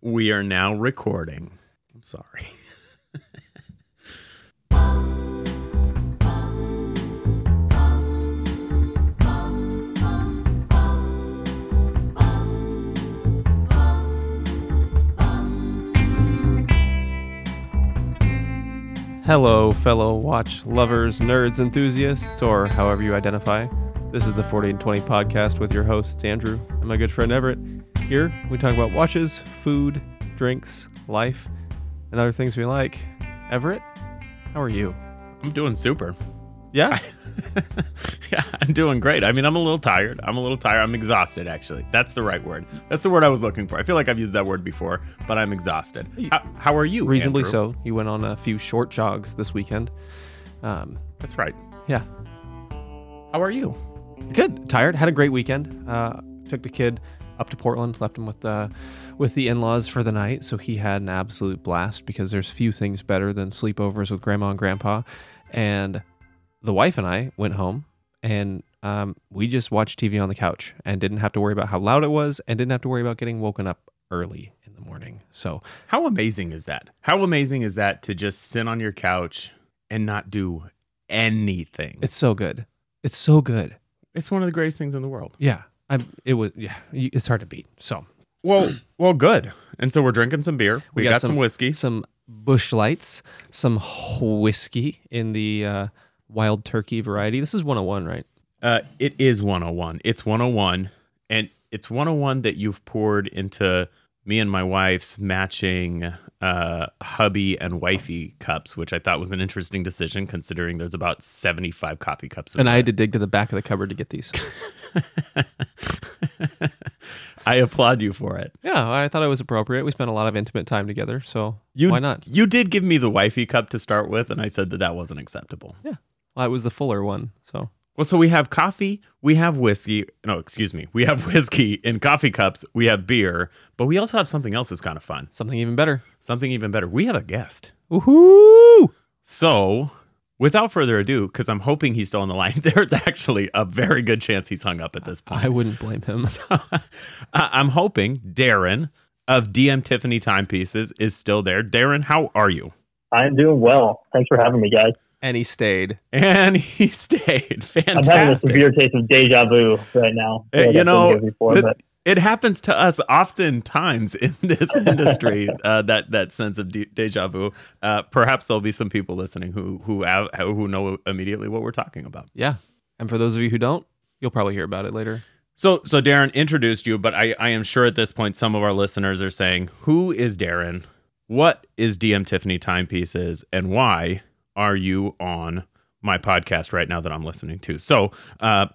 We are now recording. I'm sorry. Hello, fellow watch lovers, nerds, enthusiasts, or however you identify. This is the 40 and 20 podcast with your hosts, Andrew and my good friend Everett. Here, we talk about watches, food, drinks, life, and other things we like. Everett, how are you? I'm doing super. Yeah? yeah, I'm doing great. I mean, I'm a little tired. I'm a little tired. I'm exhausted, actually. That's the right word. That's the word I was looking for. I feel like I've used that word before, but I'm exhausted. How, how are you? Reasonably Andrew? so. You went on a few short jogs this weekend. Um, That's right. yeah, How are you? good. Tired. Had a great weekend. Uh, took the kid up to Portland. Left him with the with the in-laws for the night. So he had an absolute blast because there's few things better than sleepovers with grandma and grandpa. And the wife and I went home and um, we just watched TV on the couch and didn't have to worry about how loud it was and didn't have to worry about getting woken up early in the morning. So How amazing is that? How amazing is that to just sit on your couch and not do anything? it's so good. It's so good. It's one of the greatest things in the world. Yeah. I it was yeah. It's hard to beat. So Well, well, good. And so we're drinking some beer. We, We got, got some, some- whiskey. some Busch Lights, some whiskey in the uh, wild turkey variety. This is 101, right? Uh, it is 101. It's 101, and it's 101 that you've poured into me and my wife's matching uh, hubby and wifey cups, which I thought was an interesting decision considering there's about 75 coffee cups. In And I had to dig to the back of the cupboard to get these. I applaud you for it. yeah, I thought it was appropriate. We spent a lot of intimate time together, so You, why not? You did give me the wifey cup to start with, and I said that that wasn't acceptable. Yeah, well, it was the fuller one, so Well, so we have coffee, we have whiskey. No, excuse me. We have whiskey in coffee cups, we have beer, but we also have something else that's kind of fun. something even better. Something even better. We have a guest. Woohoo! So, without further ado, because I'm hoping he's still on the line, there's actually a very good chance he's hung up at this point. I wouldn't blame him. I- uh, I'm hoping Darren of DM Tiffany Timepieces is still there. Darren, how are you? I'm doing well. Thanks for having me, guys. And he stayed. And he stayed. Fantastic. I'm having a severe taste of deja vu right now. Uh, I feel like you know, before, th- but it happens to us oftentimes in this industry. uh, that that sense of de- deja vu. Uh, perhaps there'll be some people listening who who have, who know immediately what we're talking about. Yeah. And for those of you who don't, you'll probably hear about it later. So so Darren introduced you, but I I am sure at this point some of our listeners are saying, "Who is Darren? What is DM Tiffany Timepieces, and why are you on my podcast right now that I'm listening to?" So. uh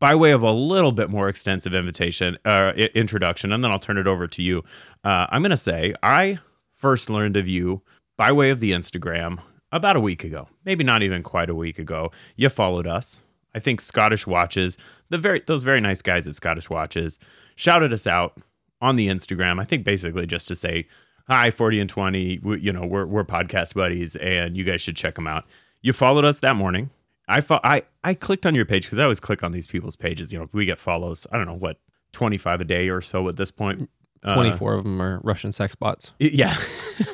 by way of a little bit more extensive invitation uh, introduction, and then I'll turn it over to you. Uh, I'm going to say I first learned of you by way of the Instagram about a week ago, maybe not even quite a week ago. You followed us. I think Scottish Watches, the very those very nice guys at Scottish Watches, shouted us out on the Instagram. I think basically just to say hi, 40 and 20. We, you know, we're we're podcast buddies, and you guys should check them out. You followed us that morning. I fo- I I clicked on your page because I always click on these people's pages. You know, we get follows. I don't know what 25 a day or so at this point. Uh, 24 of them are Russian sex bots. Yeah,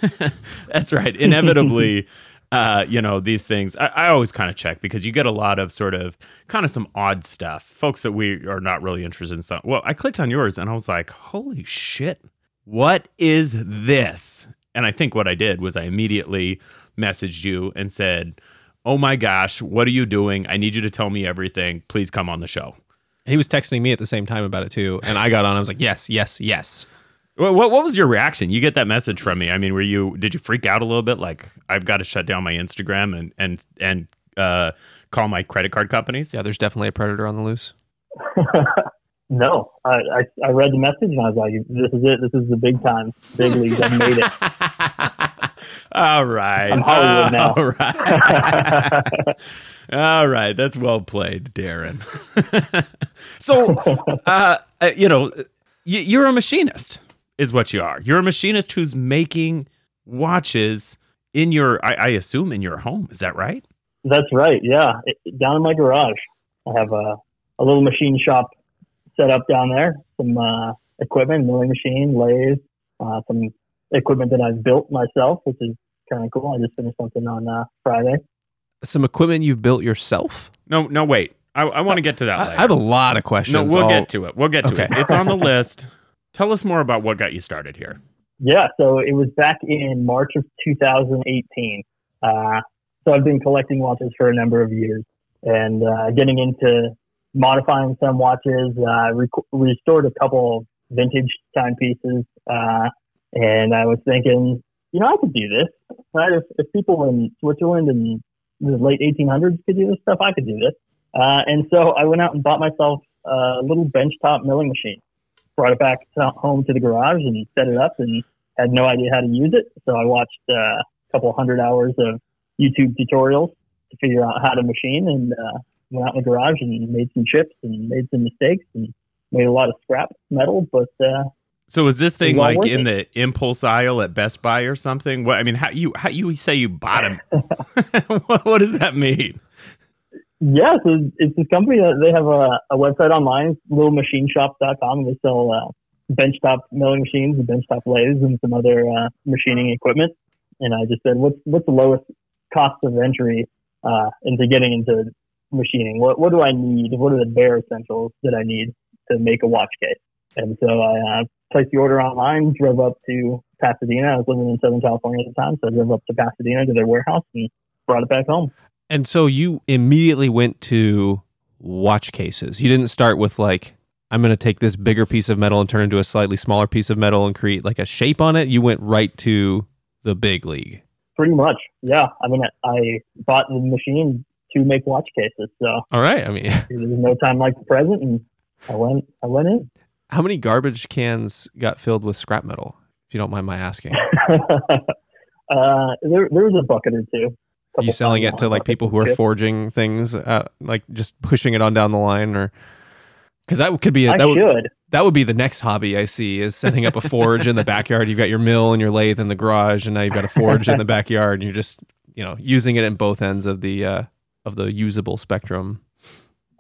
that's right. Inevitably, uh, you know, these things, I, I always kind of check because you get a lot of sort of kind of some odd stuff. Folks that we are not really interested in. Some, well, I clicked on yours and I was like, holy shit, what is this? And I think what I did was I immediately messaged you and said, oh my gosh, what are you doing? I need you to tell me everything. Please come on the show. He was texting me at the same time about it too. And I got on. I was like, yes, yes, yes. What, what what was your reaction? You get that message from me. I mean, were you did you freak out a little bit? Like I've got to shut down my Instagram and and and uh, call my credit card companies. Yeah, there's definitely a predator on the loose. no, I, I I read the message and I was like, "This is it. This is the big time, big leagues. I've made it." All right. I'm Hollywood now. All right. All right. That's well played, Darren. so, uh, uh, you know, y- you're a machinist, is what you are. You're a machinist who's making watches in your, I, I assume, in your home. Is that right? That's right. Yeah, it, down in my garage, I have a a little machine shop set up down there. Some uh, equipment, milling machine, lathe, uh, some equipment that I've built myself, which is kind of cool. I just finished something on uh, Friday. Some equipment you've built yourself? No, no, wait. I, I want to get to that. I, later. I have a lot of no, questions. we'll I'll- get to it. We'll get to Okay. it. It's on the list. Tell us more about what got you started here. Yeah, so it was back in March of 2018. Uh, so I've been collecting watches for a number of years and uh, getting into modifying some watches. Uh, rec- restored a couple vintage timepieces, uh, and I was thinking, you know, I could do this. Right? If, if people in Switzerland in the late 1800s could do this stuff, I could do this. Uh, and so I went out and bought myself a little benchtop milling machine. Brought it back to, home to the garage and set it up, and had no idea how to use it. So I watched uh, a couple hundred hours of YouTube tutorials to figure out how to machine, and uh, went out in the garage and made some chips and made some mistakes and made a lot of scrap metal. But uh, So was this thing like in it. the impulse aisle at Best Buy or something? What I mean, how you how you say you bought them? what, what does that mean? Yeah, so it's this company that they have a, a website online, littlemachineshop.com, and they sell uh, benchtop milling machines and benchtop lathes and some other uh, machining equipment. And I just said, what's what's the lowest cost of entry uh, into getting into machining? What what do I need? What are the bare essentials that I need to make a watch case? And so I uh, placed the order online, drove up to Pasadena. I was living in Southern California at the time, so I drove up to Pasadena to their warehouse and brought it back home. And so you immediately went to watch cases. You didn't start with like, I'm going to take this bigger piece of metal and turn it into a slightly smaller piece of metal and create like a shape on it. You went right to the big league. Pretty much, yeah. I mean, I I bought the machine to make watch cases, so All right. I mean, there's no time like the present, and I went I went in. how many garbage cans got filled with scrap metal? If you don't mind my asking. uh, there there was a bucket or two. Are you selling it to like people who are forging things, uh, like just pushing it on down the line, or because that could be a, I that would should. that would be the next hobby I see is setting up a forge in the backyard. You've got your mill and your lathe in the garage, and now you've got a forge in the backyard, and you're just you know using it in both ends of the uh, of the usable spectrum.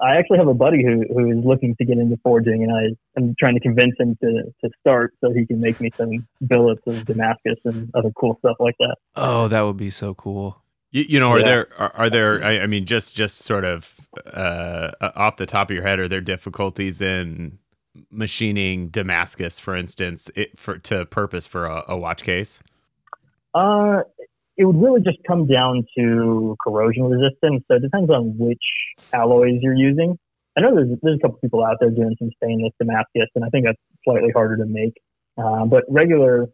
I actually have a buddy who who is looking to get into forging, and I am trying to convince him to to start so he can make me some billets of Damascus and other cool stuff like that. Oh, that would be so cool. You, you know, are Yeah. there are, are there? I, I mean, just just sort of uh, off the top of your head, are there difficulties in machining Damascus, for instance, it, for to purpose for a, a watch case? Uh, it would really just come down to corrosion resistance. So it depends on which alloys you're using. I know there's there's a couple people out there doing some stainless Damascus, and I think that's slightly harder to make. Uh, but regular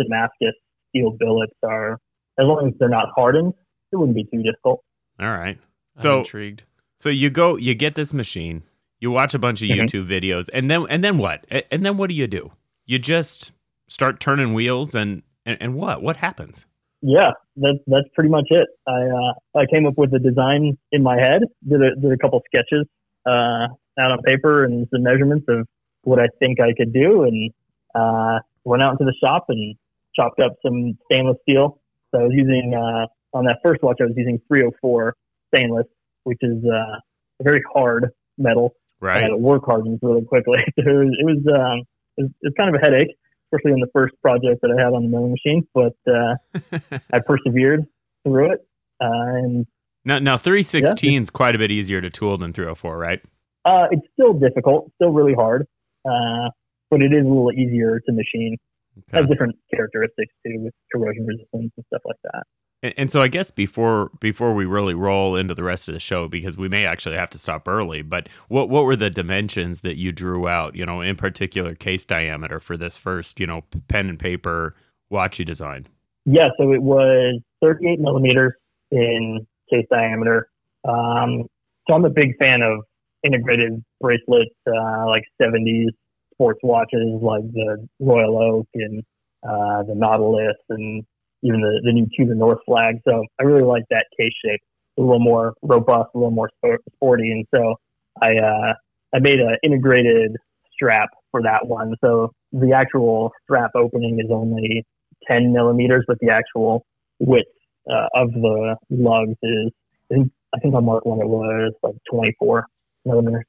Damascus steel billets are, as long as they're not hardened, it wouldn't be too difficult. All right. I'm So- intrigued. So you go, you get this machine, you watch a bunch of Mhm. YouTube videos, and then and then what? And then what do you do? You just start turning wheels, and and, and what? What happens? Yeah, that's that's pretty much it. I uh, I came up with the design in my head, did a, did a couple sketches uh, out on paper and some measurements of what I think I could do, and uh, went out into the shop and chopped up some stainless steel. So I was using uh, on that first watch, I was using 304 stainless, which is uh, a very hard metal. Right. and it work hardens really quickly. It was it was, um, it was it was kind of a headache, especially in the first project that I had on the milling machine. But uh, I persevered through it, uh, and now, now three sixteen is quite a bit easier to tool than three hundred four, right? uh, it's still difficult, still really hard, uh, but it is a little easier to machine. It has different characteristics too, with corrosion resistance and stuff like that. And, and so I guess before before we really roll into the rest of the show, because we may actually have to stop early, but what what were the dimensions that you drew out? You know, in particular, case diameter for this first, you know, pen and paper watch you designed. Yeah, so it was 38 millimeters in case diameter. Um, so I'm a big fan of integrated bracelets, uh, like 70s sports watches, like the Royal Oak and uh, the Nautilus, and even the, the new the North flag. So I really like that case shape, a little more robust, a little more sporty. And so I uh, I made an integrated strap for that one. So the actual strap opening is only 10 millimeters, but the actual width uh, of the lugs is, I think, I think on Mark one it was like 24 millimeters.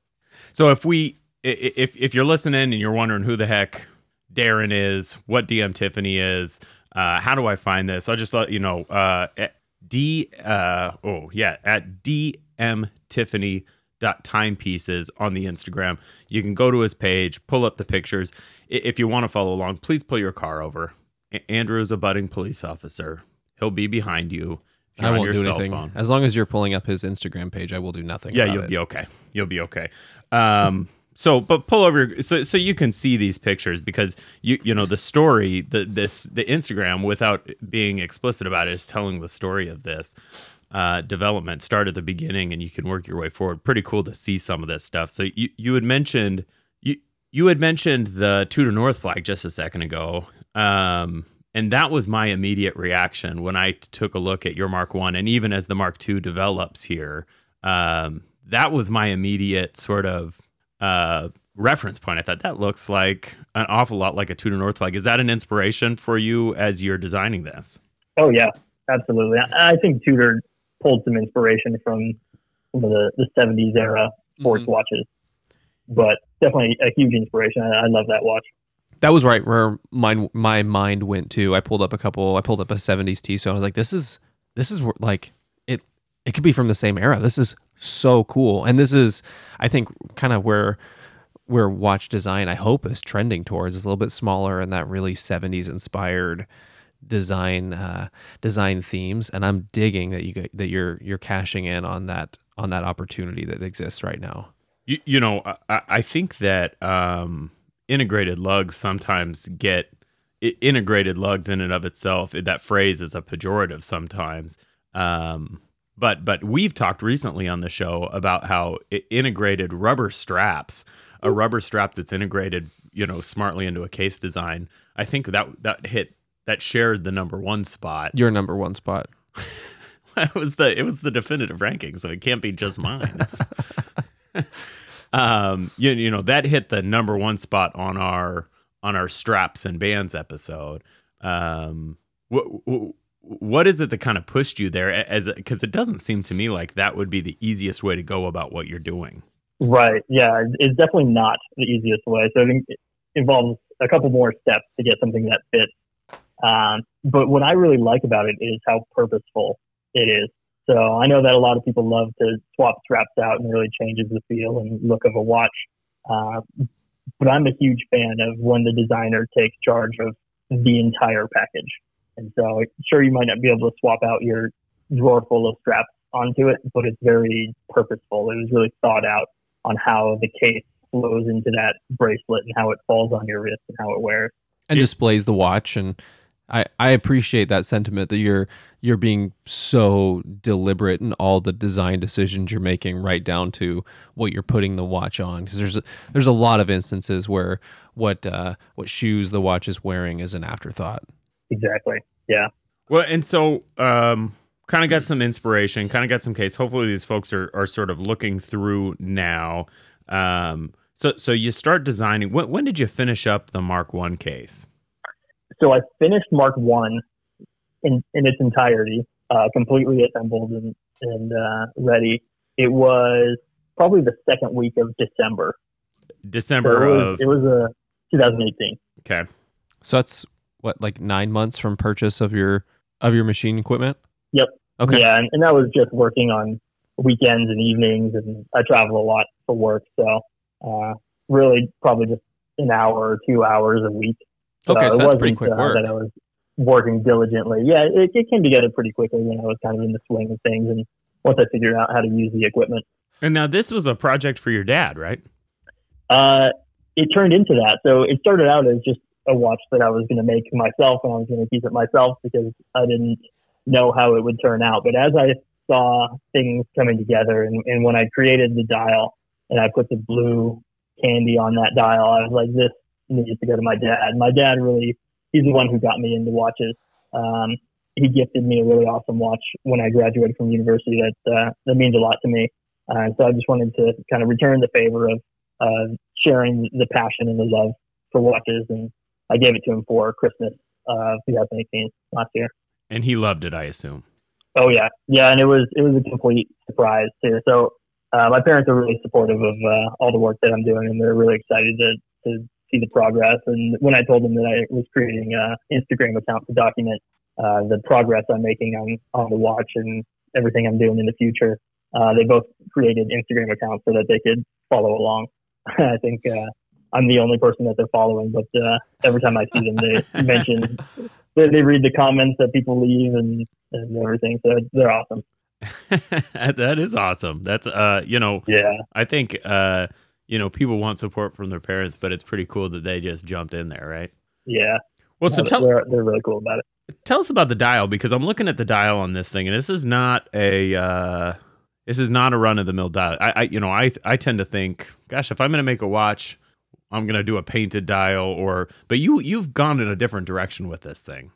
So if we if if you're listening and you're wondering who the heck Darren is, what DM Tiffany is. Uh, how do I find this? I'll just let you know. Uh, D, uh, oh yeah, at DM Tiffany dot timepieces on the Instagram. You can go to his page, pull up the pictures. If you want to follow along, please pull your car over. Andrew is a budding police officer. He'll be behind you. if you're I won't your do cell anything. phone. As long as you're pulling up his Instagram page, I will do nothing. Yeah, you'll it. be okay. You'll be okay. Um, so, but pull over so so you can see these pictures because you you know the story the this the Instagram without being explicit about it is telling the story of this uh, development. Start at the beginning and you can work your way forward. Pretty cool to see some of this stuff. So you you had mentioned you you had mentioned the Tudor North flag just a second ago. Um, and that was my immediate reaction when I took a look at your Mark One, and even as the Mark Two develops here, um, that was my immediate sort of uh, reference point. I thought that looks like an awful lot like a Tudor North flag. Is that an inspiration for you as you're designing this? Oh yeah, absolutely. I I think Tudor pulled some inspiration from some of the, the 70s era sports Mhm. watches, but definitely a huge inspiration. I, I love that watch. That was right where my my mind went to. I pulled up a couple. I pulled up a '70s T. So I was like, "This is this is like it. It could be from the same era. This is so cool." And this is, I think, kind of where where watch design I hope is trending towards. Is a little bit smaller and that really '70s inspired design uh, design themes. And I'm digging that you get, that you're you're cashing in on that on that opportunity that exists right now. You, you know, I, I think that um, integrated lugs sometimes get integrated lugs in and of itself. That phrase is a pejorative sometimes. Um, but but we've talked recently on the show about how integrated rubber straps, a rubber strap that's integrated, you know, smartly into a case design. I think that that hit that shared the number one spot. Your number one spot. it was the it was the definitive ranking, so it can't be just mine. Um, you, you know that hit the number one spot on our on our straps and bands episode. Um, what what is it that kind of pushed you there? As because it doesn't seem to me like that would be the easiest way to go about what you're doing. Right. Yeah. It's definitely not the easiest way. So it involves a couple more steps to get something that fits. Um, but what I really like about it is how purposeful it is. So I know that a lot of people love to swap straps out and really changes the feel and look of a watch. Uh, but I'm a huge fan of when the designer takes charge of the entire package. And so sure, you might not be able to swap out your drawer full of straps onto it, but it's very purposeful. It was really thought out on how the case flows into that bracelet and how it falls on your wrist and how it wears. and displays the watch and I, I appreciate that sentiment that you're you're being so deliberate in all the design decisions you're making right down to what you're putting the watch on because there's a, there's a lot of instances where what uh, what shoes the watch is wearing is an afterthought. Exactly. Yeah. Well, and so um, kind of got some inspiration, kind of got some case. Hopefully, these folks are are sort of looking through now. Um, so so you start designing. When, when did you finish up the Mark One case? So I finished Mark One in, in its entirety, uh, completely assembled and, and uh, ready. It was probably the second week of December. So December it was, of it was uh, 2018. okay. So that's what like nine months from purchase of your of your machine equipment. Yep. Okay. Yeah, and, and that was just working on weekends and evenings, and I travel a lot for work, so uh, really probably just an hour or two hours a week. Okay, it so that's pretty quick uh, work. That I was working diligently. Yeah, it, it came together pretty quickly when I was kind of in the swing of things, and once I figured out how to use the equipment, And now this was a project for your dad, right? uh, it turned into that. So it started out as just a watch that I was going to make myself, and I was going to keep it myself because I didn't know how it would turn out. But as I saw things coming together, and, and when I created the dial and I put the blue candy on that dial, I was like, this needs to go to my dad. My dad really, he's the one who got me into watches. Um, he gifted me a really awesome watch when I graduated from university. That uh, that means a lot to me. Uh, so I just wanted to kind of return the favor of uh, sharing the passion and the love for watches, and I gave it to him for Christmas uh, 2018 last year. And he loved it, I assume. Oh yeah, yeah, and it was it was a complete surprise too. So uh, my parents are really supportive of uh, all the work that I'm doing, and they're really excited to to see the progress. And when I told them that I was creating a Instagram account to document uh, the progress I'm making on on the watch and everything I'm doing in the future, uh, they both created Instagram accounts so that they could follow along. I think uh, I'm the only person that they're following, but uh, every time I see them, they mention they, they read the comments that people leave and, and everything. So they're awesome. that is awesome. That's uh, you know, Yeah, I think uh, you know, people want support from their parents, but it's pretty cool that they just jumped in there, right? yeah. Well, so No, tell they're they're really cool about it. tell us about the dial because I'm looking at the dial on this thing, and this is not a uh, this is not a run of the mill dial. I, I you know I I tend to think, gosh, if I'm going to make a watch, I'm going to do a painted dial, or but you you've gone in a different direction with this thing.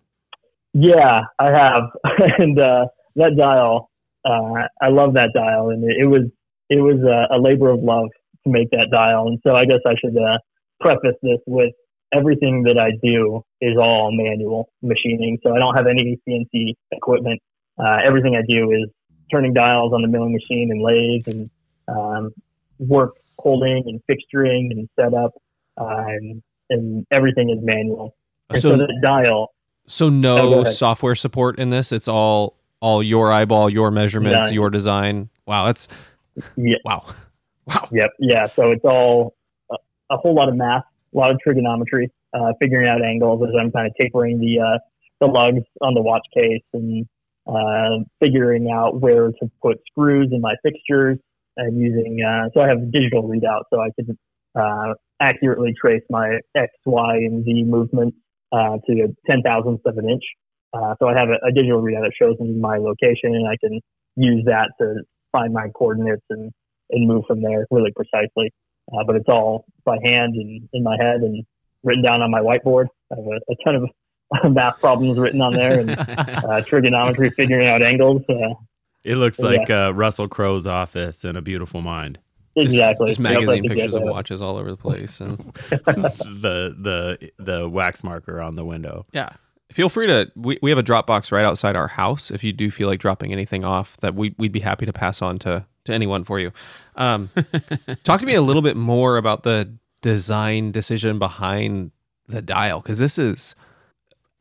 Yeah, I have, and uh, that dial, uh, I love that dial, and it, it was it was a, a labor of love to make that dial, and so I guess I should uh, preface this with everything that I do is all manual machining, so I don't have any CNC equipment. Uh, everything I do is turning dials on the milling machine and lathes, and um, work holding and fixturing and setup, uh, and, everything is manual. And so, So, the dial so Oh, no ahead. software support in this. It's all all your eyeball, your measurements, None. your design. Wow, that's Yeah. wow, wow. Yep. Yeah. So it's all a, a whole lot of math, a lot of trigonometry, uh, figuring out angles as I'm kind of tapering the uh, the lugs on the watch case and uh, figuring out where to put screws in my fixtures and using. Uh, so I have a digital readout, so I can uh, accurately trace my X, Y, and Z movements uh, to a ten thousandths of an inch. Uh, so I have a, a digital readout that shows me my location, and I can use that to find my coordinates and and move from there really precisely. Uh, but it's all by hand and in my head and written down on my whiteboard. I have a, a ton of math problems written on there and uh, trigonometry, figuring out angles. Uh, It looks Yeah. like uh, Russell Crowe's office in A Beautiful Mind. Just- exactly. Just, Yep, magazine that's pictures exactly of watches all over the place, and the the the wax marker on the window. yeah. Feel free to. We, we have a Dropbox right outside our house. If you do feel like dropping anything off, that we we'd be happy to pass on to to anyone for you. Um, talk to me a little bit more about the design decision behind the dial because this is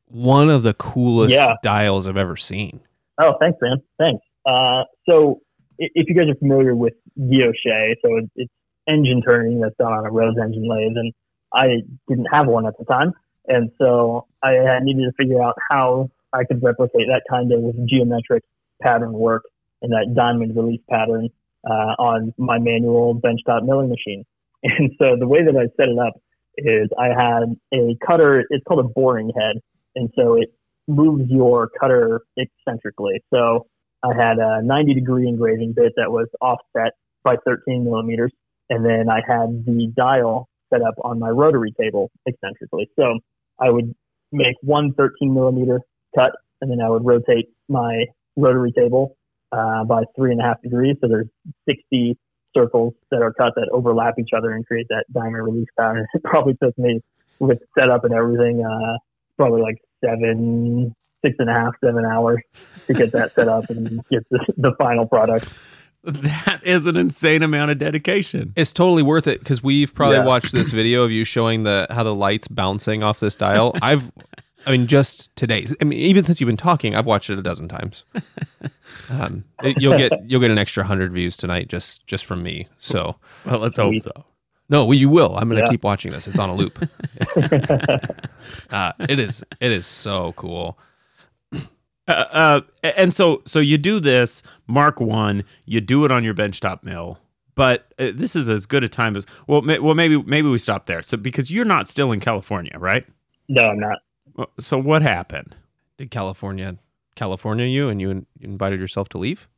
one of the coolest Yeah. dials I've ever seen. Oh, thanks, man. Thanks. Uh, so, i- if you guys are familiar with guilloche, so it's engine turning that's done on a Rose engine lathe, and I didn't have one at the time, and so I needed to figure out how I could replicate that kind of geometric pattern work and that diamond release pattern uh, on my manual benchtop milling machine. And so the way that I set it up is I had a cutter. It's called a boring head, and so it moves your cutter eccentrically. So I had a 90 degree engraving bit that was offset by 13 millimeters, and then I had the dial set up on my rotary table eccentrically. So I would make one 13 millimeter cut, and then I would rotate my rotary table uh, by three and a half degrees. So there's 60 circles that are cut that overlap each other and create that diamond release pattern. It probably took me with setup and everything, uh, probably like seven, six and a half, seven hours to get that set up and get the, the final product. That is an insane amount of dedication. It's totally worth it because we've probably Yeah. watched this video of you showing the how the lights bouncing off this dial. I've, I mean, just today. I mean, even since you've been talking, I've watched it a dozen times. Um, it- you'll get you'll get an extra hundred views tonight just just from me. So Well, let's hope so. no, well, you will. I'm gonna Yeah. keep watching this. It's on a loop. It's uh, it is it is so cool. Uh, uh, and so so you do this Mark One. You do it on your benchtop mill, but uh, this is as good a time as well. May, well, maybe maybe we stop there. So because you're not still in California, right? No, I'm not. So what happened? Did California California you and you, in- you invited yourself to leave?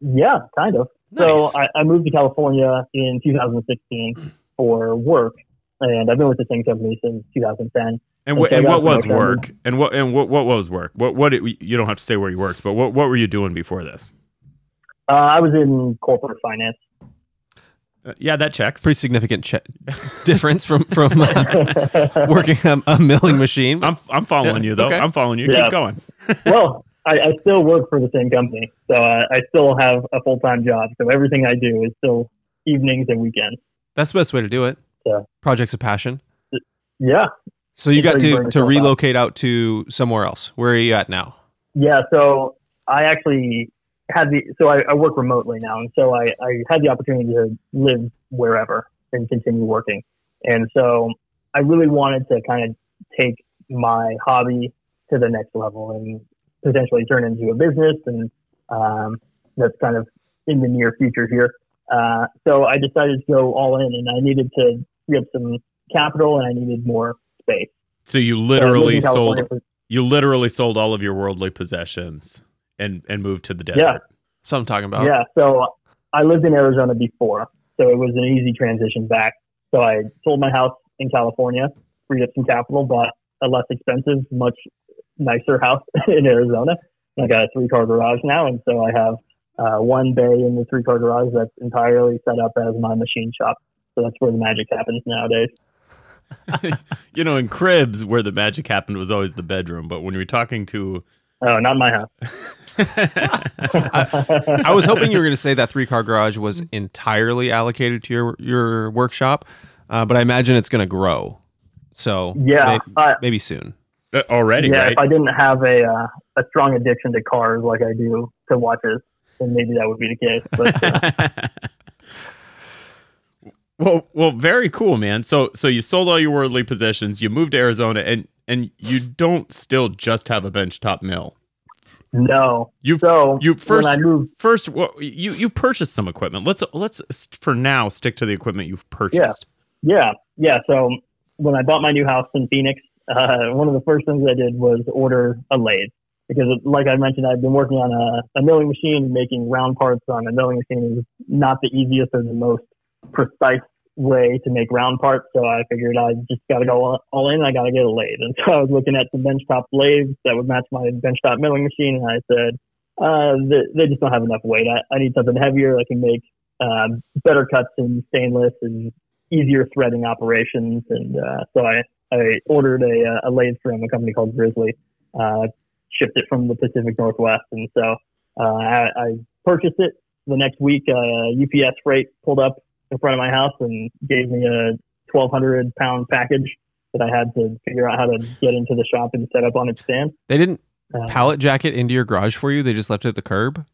Yeah, kind of. Nice. So I, I moved to California in 2016 for work, and I've been with the same company since 2010. And what and what was promoted. work? And what and what what was work? What what it, you don't have to say where you worked, but what what were you doing before this? Uh, I was in corporate finance. Uh, yeah, that checks. Pretty significant che- difference from from uh, working a, a milling machine. I'm I'm following you though. Okay. I'm following you. Yeah. Keep going. well, I, I still work for the same company, so uh, I still have a full time job. So everything I do is still evenings and weekends. That's the best way to do it. Yeah. Projects of passion. Yeah. So you got you to, to yourself out. relocate out to somewhere else. Where are you at now? Yeah, so I actually had the so I, I work remotely now, and so I, I had the opportunity to live wherever and continue working. And so I really wanted to kind of take my hobby to the next level and potentially turn into a business, and um, that's kind of in the near future here. Uh, so I decided to go all in, and I needed to free up some capital, and I needed more space. So you So I lived literally in sold for- you literally sold all of your worldly possessions and and moved to the desert. Yeah. So I'm talking about. Yeah, so I lived in Arizona before, so it was an easy transition back. So I sold my house in California, freed up some capital, bought a less expensive, much nicer house in Arizona. I got a three car garage now, and so I have uh, one bay in the three car garage that's entirely set up as my machine shop. So that's where the magic happens nowadays. You know, in cribs where the magic happened was always the bedroom, but when you're talking to Oh, not my house. I was hoping you were going to say that three car garage was entirely allocated to your your workshop, uh, but I imagine it's going to grow. So Yeah, may- uh, maybe soon. Uh, already, yeah. right? If I didn't have a uh, a strong addiction to cars like I do to watches, then maybe that would be the case. But uh, well, well, very cool, man. So, so you sold all your worldly possessions, you moved to Arizona, and and you don't still just have a benchtop mill. no. You So you first when I moved, first well, you you purchased some equipment. Let's let's for now stick to the equipment you've purchased. yeah, yeah. So when I bought my new house in Phoenix, uh, one of the first things I did was order a lathe because, like I mentioned, I've been working on a, a milling machine, making round parts on a milling machine is not the easiest or the most precise way to make round parts. So I figured I just got to go all- in. I got to get a lathe, and so I was looking at some benchtop lathes that would match my benchtop milling machine, and I said, uh, they, they just don't have enough weight. I, I need something heavier that can make um, better cuts in stainless and easier threading operations. And uh, so I, I ordered a, a lathe from a company called Grizzly, uh, shipped it from the Pacific Northwest. And so uh, I, I purchased it. The next week, uh, UPS freight pulled up in front of my house and gave me a 1,200 pound package that I had to figure out how to get into the shop and set up on its stand. They didn't Uh, pallet jack it into your garage for you. They just left it at the curb.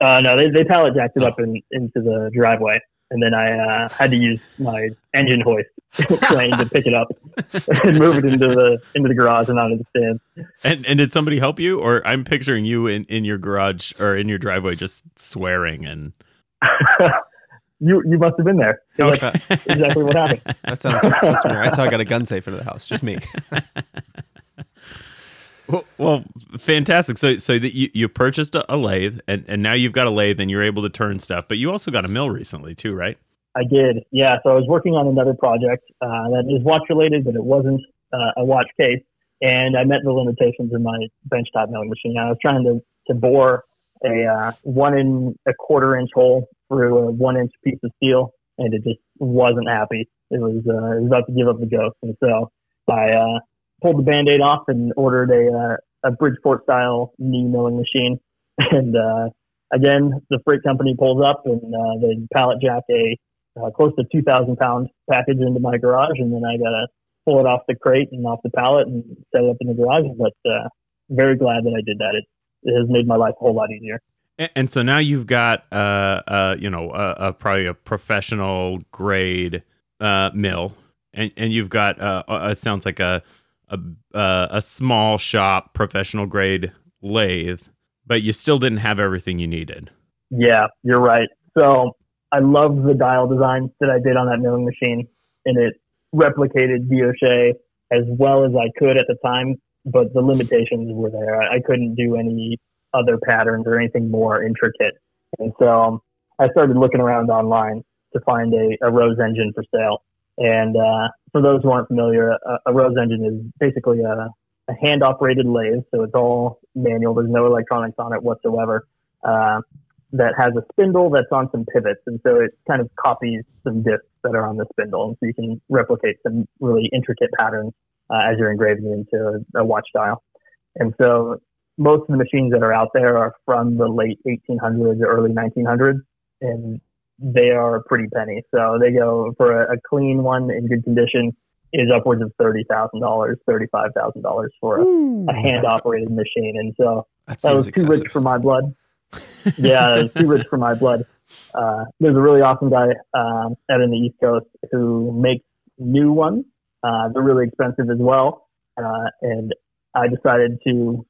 Uh, no, they, they pallet jacked it Oh. up in, into the driveway, and then I uh, had to use my engine hoist crane to pick it up and move it into the into the garage and onto the stand. And and did somebody help you, or I'm picturing you in in your garage or in your driveway just swearing and you you must have been there. 'cause That's exactly what happened. That sounds, sounds familiar. That's how I got a gun safe into the house. Just me. Well, well, fantastic. So, so that you, you purchased a, a lathe, and, and now you've got a lathe, and you're able to turn stuff. But you also got a mill recently, too, right? I did, yeah. So I was working on another project uh, that is watch related, but it wasn't uh, a watch case, and I met the limitations in my benchtop milling machine. I was trying to to bore a uh, one and a quarter inch hole through a one inch piece of steel, and it just wasn't happy. It was uh, it was about to give up the ghost, and so I uh, pulled the band-aid off and ordered a uh, a Bridgeport style knee milling machine, and uh, again the freight company pulls up and uh, they pallet jack a uh, close to 2,000 pound package into my garage, and then I gotta pull it off the crate and off the pallet and set it up in the garage. But uh, very glad that I did that. It, it has made my life a whole lot easier. And, so now you've got, uh, uh, you know, a, a probably a professional grade uh, mill, and and you've got, uh, uh, it sounds like a a uh, a small shop professional grade lathe, but you still didn't have everything you needed. Yeah, you're right. So I love the dial design that I did on that milling machine, and it replicated guilloche as well as I could at the time, but the limitations were there. I, I couldn't do any other patterns or anything more intricate. And so um, I started looking around online to find a, a Rose engine for sale. And uh, for those who aren't familiar, a, a Rose engine is basically a, a hand operated lathe. So it's all manual, there's no electronics on it whatsoever. Uh, that has a spindle that's on some pivots, and so it kind of copies some discs that are on the spindle, and so you can replicate some really intricate patterns uh, as you're engraving into a, a watch dial. And so most of the machines that are out there are from the late 1800s or early 1900s, and they are a pretty penny. So they go for a, a clean one in good condition. is upwards of thirty thousand dollars, thirty five thousand dollars for a, a hand operated machine, and so That, that was seems too excessive. rich for my blood. yeah, it was too rich for my blood. Uh, there's a really awesome guy um, out in the East Coast who makes new ones. Uh, they're really expensive as well, uh, and I decided to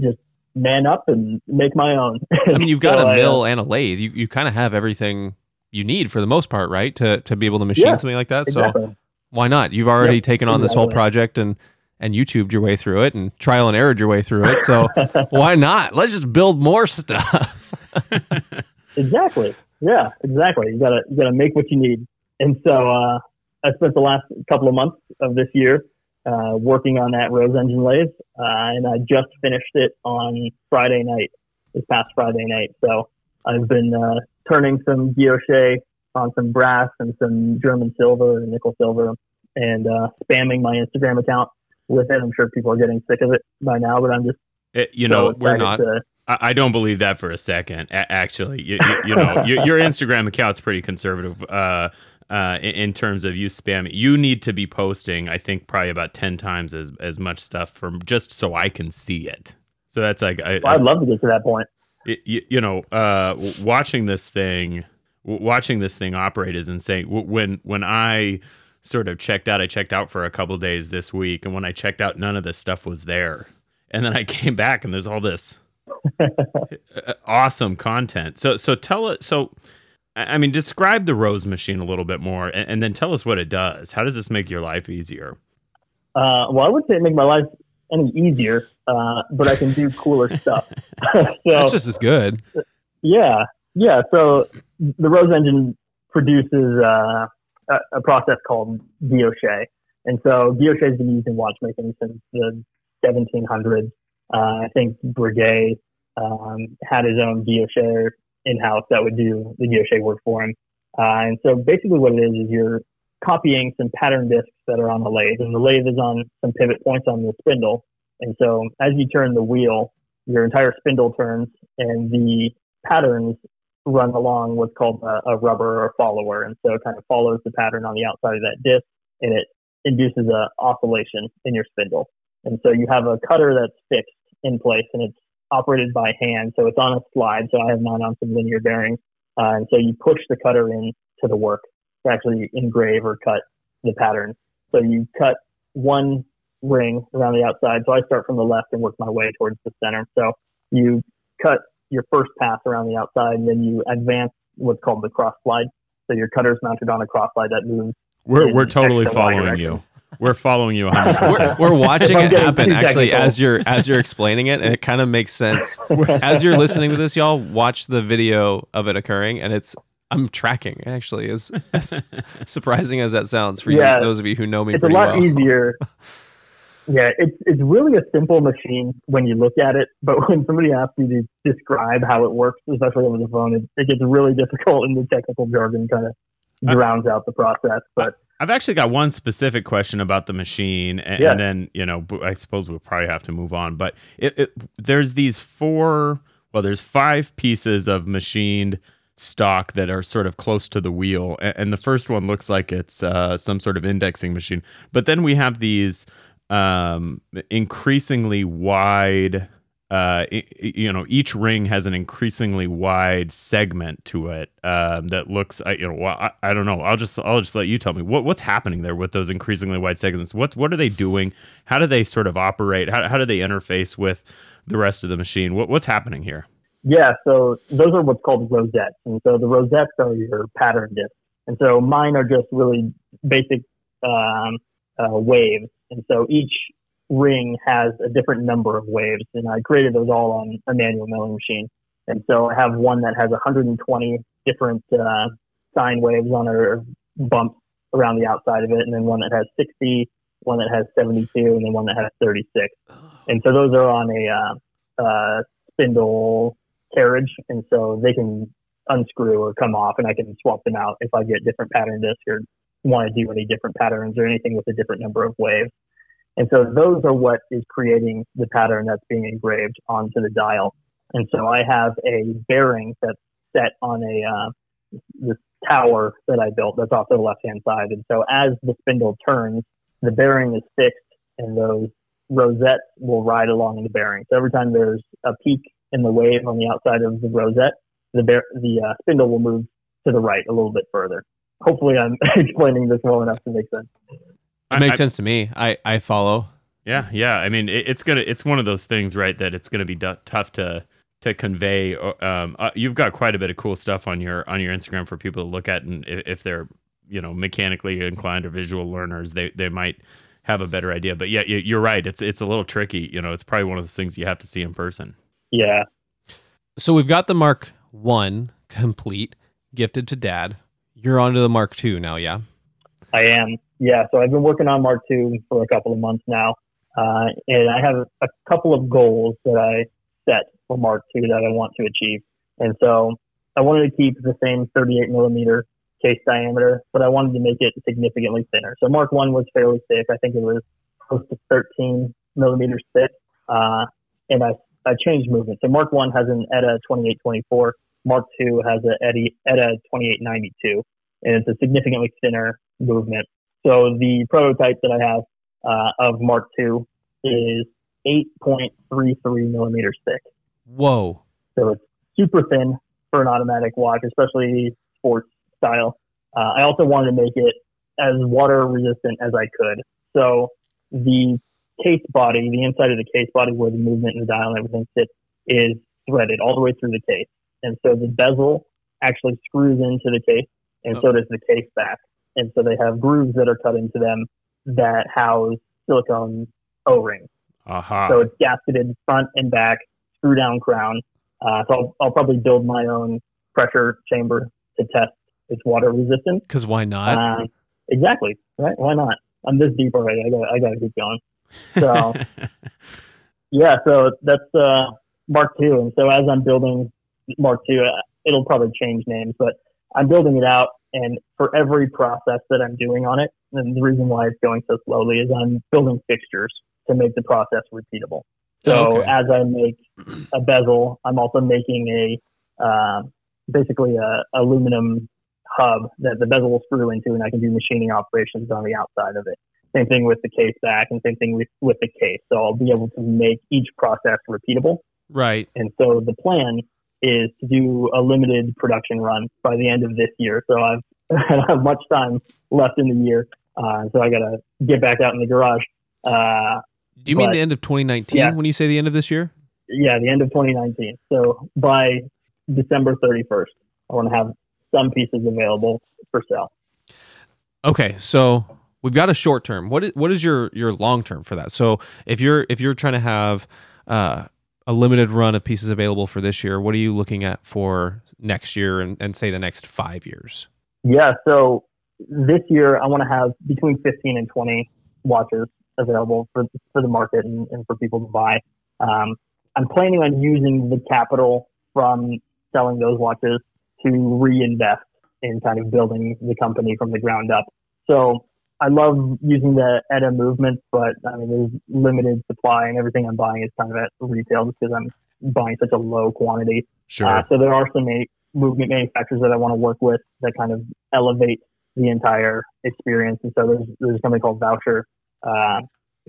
just man up and make my own. I mean, you've got So a I, uh, mill and a lathe. You you kind of have everything you need for the most part, right? To to be able to machine Yeah, something like that. So exactly. why not? You've already Yep, taken on this whole project and and YouTubed your way through it and trial and errored your way through it. So why not? Let's just build more stuff. Exactly. Yeah, exactly. You gotta you gotta make what you need. And so uh, I spent the last couple of months of this year uh, working on that Rose engine lathe, uh, and I just finished it on Friday night, this past Friday night. So I've been uh, turning some guilloche on some brass and some German silver and nickel silver, and uh, spamming my Instagram account with it. I'm sure people are getting sick of it by now, but I'm just It- you so know, we're not. to- I, I don't believe that for a second. Actually, you, you, you know, your, your Instagram account's pretty conservative uh, uh, in, in terms of you spamming. You need to be posting, I think, probably about ten times as as much stuff from just so I can see it. So that's like, I, well, I'd love to get to that point. y- y- you know, uh, watching this thing, watching this thing operate is insane. When when I sort of checked out, I checked out for a couple days this week, and when I checked out, none of this stuff was there. And then I came back, and there's all this awesome content. So so tell it. So I I mean, describe the Rose machine a little bit more, and, and then tell us what it does. How does this make your life easier? Uh, well, I would say it make my life any easier, uh, but I can do cooler stuff. so That's just as good. yeah, yeah. So the Rose engine produces uh, a, a process called guilloche, and so guilloche has been used in watchmaking since the 1700s. Uh, I think Breguet um, had his own guilloche in house that would do the guilloche work for him. Uh, and so basically, what it is is you're copying some pattern discs that are on the lathe, and the lathe is on some pivot points on the spindle. And so as you turn the wheel, your entire spindle turns, and the patterns run along what's called a, a rubber or follower. And so it kind of follows the pattern on the outside of that disc, and it induces a oscillation in your spindle. And so you have a cutter that's fixed in place, and it's operated by hand. So it's on a slide. So I have mine on some linear bearings. Uh, and so you push the cutter in to the work to actually engrave or cut the pattern. So you cut one ring around the outside. So I start from the left and work my way towards the center. So you cut your first pass around the outside, and then you advance what's called the cross slide. So your cutter's mounted on a cross slide that moves. We're we're totally following you. We're following you 100. We're, we're watching it happen actually technical. as you're as you're explaining it, and it kind of makes sense. as you're listening to this, y'all watch the video of it occurring, and it's I'm tracking actually, as, as surprising as that sounds for Yeah. you, those of you who know me It's a lot well. easier. Yeah, it's it's really a simple machine when you look at it, but when somebody asks you to describe how it works, especially over the phone, it, it gets really difficult, and the technical jargon kind of I- drowns out the process. But I've actually got one specific question about the machine, and, Yeah. and then you know, I suppose we'll probably have to move on. But it, it, there's these four, well, there's five pieces of machined stock that are sort of close to the wheel, and, and the first one looks like it's uh, some sort of indexing machine. But then we have these um, increasingly wide. Uh, you know, each ring has an increasingly wide segment to it um, that looks. I, you know, I, I don't know. I'll just I'll just let you tell me what what's happening there with those increasingly wide segments. What what are they doing? How do they sort of operate? How how do they interface with the rest of the machine? What what's happening here? yeah, so those are what's called rosettes, and so the rosettes are your pattern discs, and so mine are just really basic um, uh, waves, and so each ring has a different number of waves, and I created those all on a manual milling machine. And so I have one that has 120 different uh, sine waves on or bumps around the outside of it, and then one that has 60, one that has 72, and then one that has 36. And so those are on a uh, uh, spindle carriage, and so they can unscrew or come off, and I can swap them out if I get different pattern discs or want to do any different patterns or anything with a different number of waves. And so those are what is creating the pattern that's being engraved onto the dial. And so I have a bearing that's set on a uh, this tower that I built that's off to the left hand side. And so as the spindle turns, the bearing is fixed and those rosettes will ride along the bearing. So every time there's a peak in the wave on the outside of the rosette, the bear, the uh, spindle will move to the right a little bit further. Hopefully, I'm explaining this well enough to make sense. It makes I, sense to me. I I follow. Yeah, yeah. I mean, it, it's gonna it's one of those things, right? That it's gonna be d- tough to to convey. Um, uh, you've got quite a bit of cool stuff on your on your Instagram for people to look at, and if, if they're you know mechanically inclined or visual learners, they they might have a better idea. But yeah, you're right. It's it's a little tricky. You know, it's probably one of those things you have to see in person. Yeah. So we've got the Mark One complete, gifted to Dad. You're onto the Mark Two now, yeah. I am. Yeah. So I've been working on Mark II for a couple of months now, uh, and I have a couple of goals that I set for Mark II that I want to achieve. And so I wanted to keep the same 38 millimeter case diameter, but I wanted to make it significantly thinner. So Mark One was fairly thick. I think it was close to 13 millimeters thick. Uh, and I, I changed movement. So Mark One has an ETA 2824. Mark Two has an ETA 2892, and it's a significantly thinner movement. So the prototype that I have uh, of Mark II is 8.33 millimeters thick. Whoa. So it's super thin for an automatic watch, especially sports style. Uh, I also wanted to make it as water resistant as I could. So the case body, the inside of the case body where the movement and the dial and everything sits, is threaded all the way through the case. And so the bezel actually screws into the case, and oh. so does the case back. And so they have grooves that are cut into them that house silicone O rings. Uh-huh. So it's gasketed front and back, screw down crown. Uh, so I'll, I'll, probably build my own pressure chamber to test its water resistance. Because why not? Uh, exactly. Right? Why not? I'm this deep already. I got I got to keep going. So yeah. So that's uh, Mark II, and so as I'm building Mark II, uh, it'll probably change names, but I'm building it out, and for every process that I'm doing on it, and the reason why it's going so slowly is I'm building fixtures to make the process repeatable. So okay. as I make a bezel, I'm also making a uh, basically a aluminum hub that the bezel will screw into, and I can do machining operations on the outside of it. Same thing with the case back, and same thing with, with the case. So I'll be able to make each process repeatable. Right. And so the plan is to do a limited production run by the end of this year. So I've I don't have much time left in the year, uh, so I got to get back out in the garage. Uh, do you but, mean the end of 2019 yeah. when you say the end of this year? Yeah, the end of 2019. So by December 31st, I want to have some pieces available for sale. Okay, so we've got a short term. What is what is your your long term for that? So if you're if you're trying to have uh, a limited run of pieces available for this year, what are you looking at for next year and, and say the next five years? Yeah, so this year I want to have between 15 and 20 watches available for for the market and, and for people to buy. Um, I'm planning on using the capital from selling those watches to reinvest in kind of building the company from the ground up. So I love using the ETA movements, but I mean there's limited supply and everything I'm buying is kind of at retail just because I'm buying such a low quantity. Sure. Uh, so there are some movement manufacturers that I want to work with that kind of elevate the entire experience. And so there's there's a company called Vaucher uh,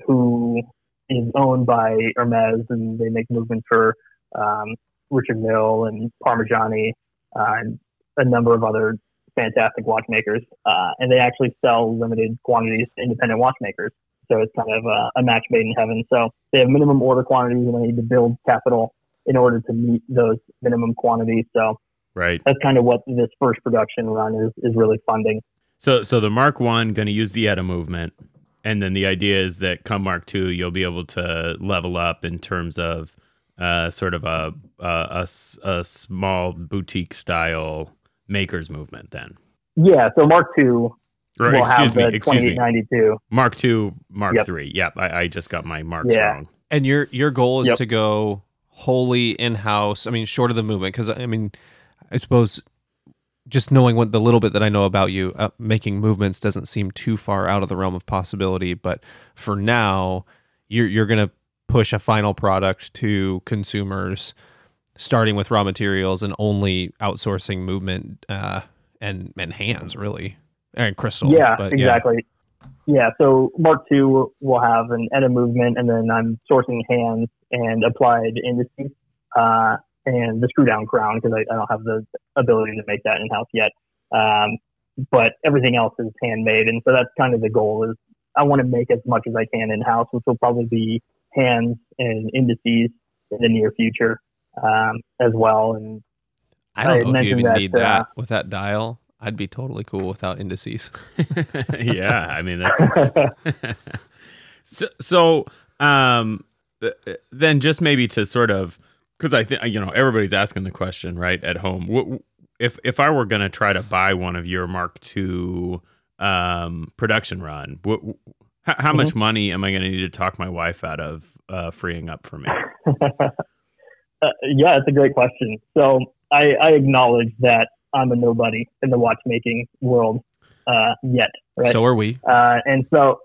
who is owned by Hermes, and they make movements for um, Richard Mille and Parmigiani uh, and a number of other fantastic watchmakers. Uh, and they actually sell limited quantities to independent watchmakers. So it's kind of a, a match made in heaven. So they have minimum order quantities, and they need to build capital in order to meet those minimum quantities. So right, that's kind of what this first production run is is really funding. So so the Mark One going to use the ETA movement and then the idea is that come Mark Two, you'll be able to level up in terms of uh, sort of a, a, a, a small boutique style makers movement. Then, yeah. So Mark II or, will excuse have me, the excuse me. Mark II, Mark yep. III. Yep, I, I, just got my marks yeah. wrong. And your your goal is yep. to go wholly in house. I mean, short of the movement, because I mean, I suppose just knowing what the little bit that I know about you, uh, making movements doesn't seem too far out of the realm of possibility. But for now, you're you're gonna push a final product to consumers, starting with raw materials and only outsourcing movement uh, and and hands really and crystal. Yeah, but, exactly. Yeah. yeah, so Mark II will have an ETA movement, and then I'm sourcing hands and applied indices uh, and the screw down crown because I, I, don't have the ability to make that in house yet. Um, but everything else is handmade, and so that's kind of the goal. Is I want to make as much as I can in house, which will probably be hands and indices in the near future um, as well. And I don't I know if you even that, need that uh, with that dial. I'd be totally cool without indices. yeah, I mean that's so. So, um, then just maybe to sort of because I think you know everybody's asking the question right at home. If if I were going to try to buy one of your Mark II um, production run, what, how, how mm-hmm. much money am I going to need to talk my wife out of uh, freeing up for me? uh, yeah, it's a great question. So I, I acknowledge that I'm a nobody in the watchmaking world uh, yet. Right? So are we. Uh, and so,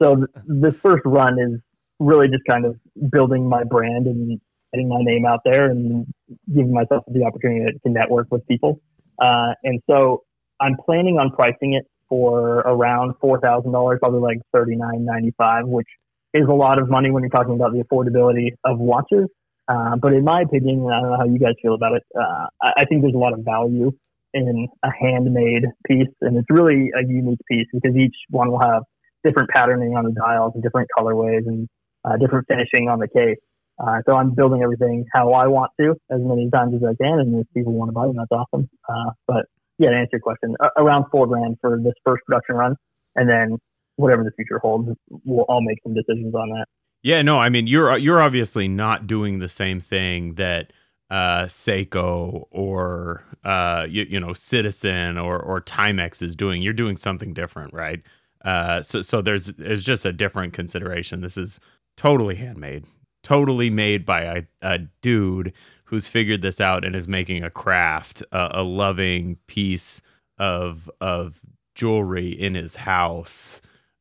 so th- this first run is really just kind of building my brand and getting my name out there and giving myself the opportunity to network with people. Uh, and so I'm planning on pricing it for around four thousand dollars, probably like thirty nine ninety five, which is a lot of money when you're talking about the affordability of watches. Uh, but in my opinion, I don't know how you guys feel about it. Uh, I, I think there's a lot of value in a handmade piece, and it's really a unique piece because each one will have different patterning on the dials and different colorways and uh, different finishing on the case. Uh, so I'm building everything how I want to as many times as I can, and if people want to buy them, that's awesome. Uh, but yeah, to answer your question, around four grand for this first production run, and then whatever the future holds, we'll all make some decisions on that. Yeah, no, I mean you're you're obviously not doing the same thing that uh, Seiko or uh, you, you, know Citizen or or Timex is doing. You're doing something different, right? Uh, so so there's there's just a different consideration. This is totally handmade, totally made by a, a dude who's figured this out and is making a craft, a, a loving piece of of jewelry in his house,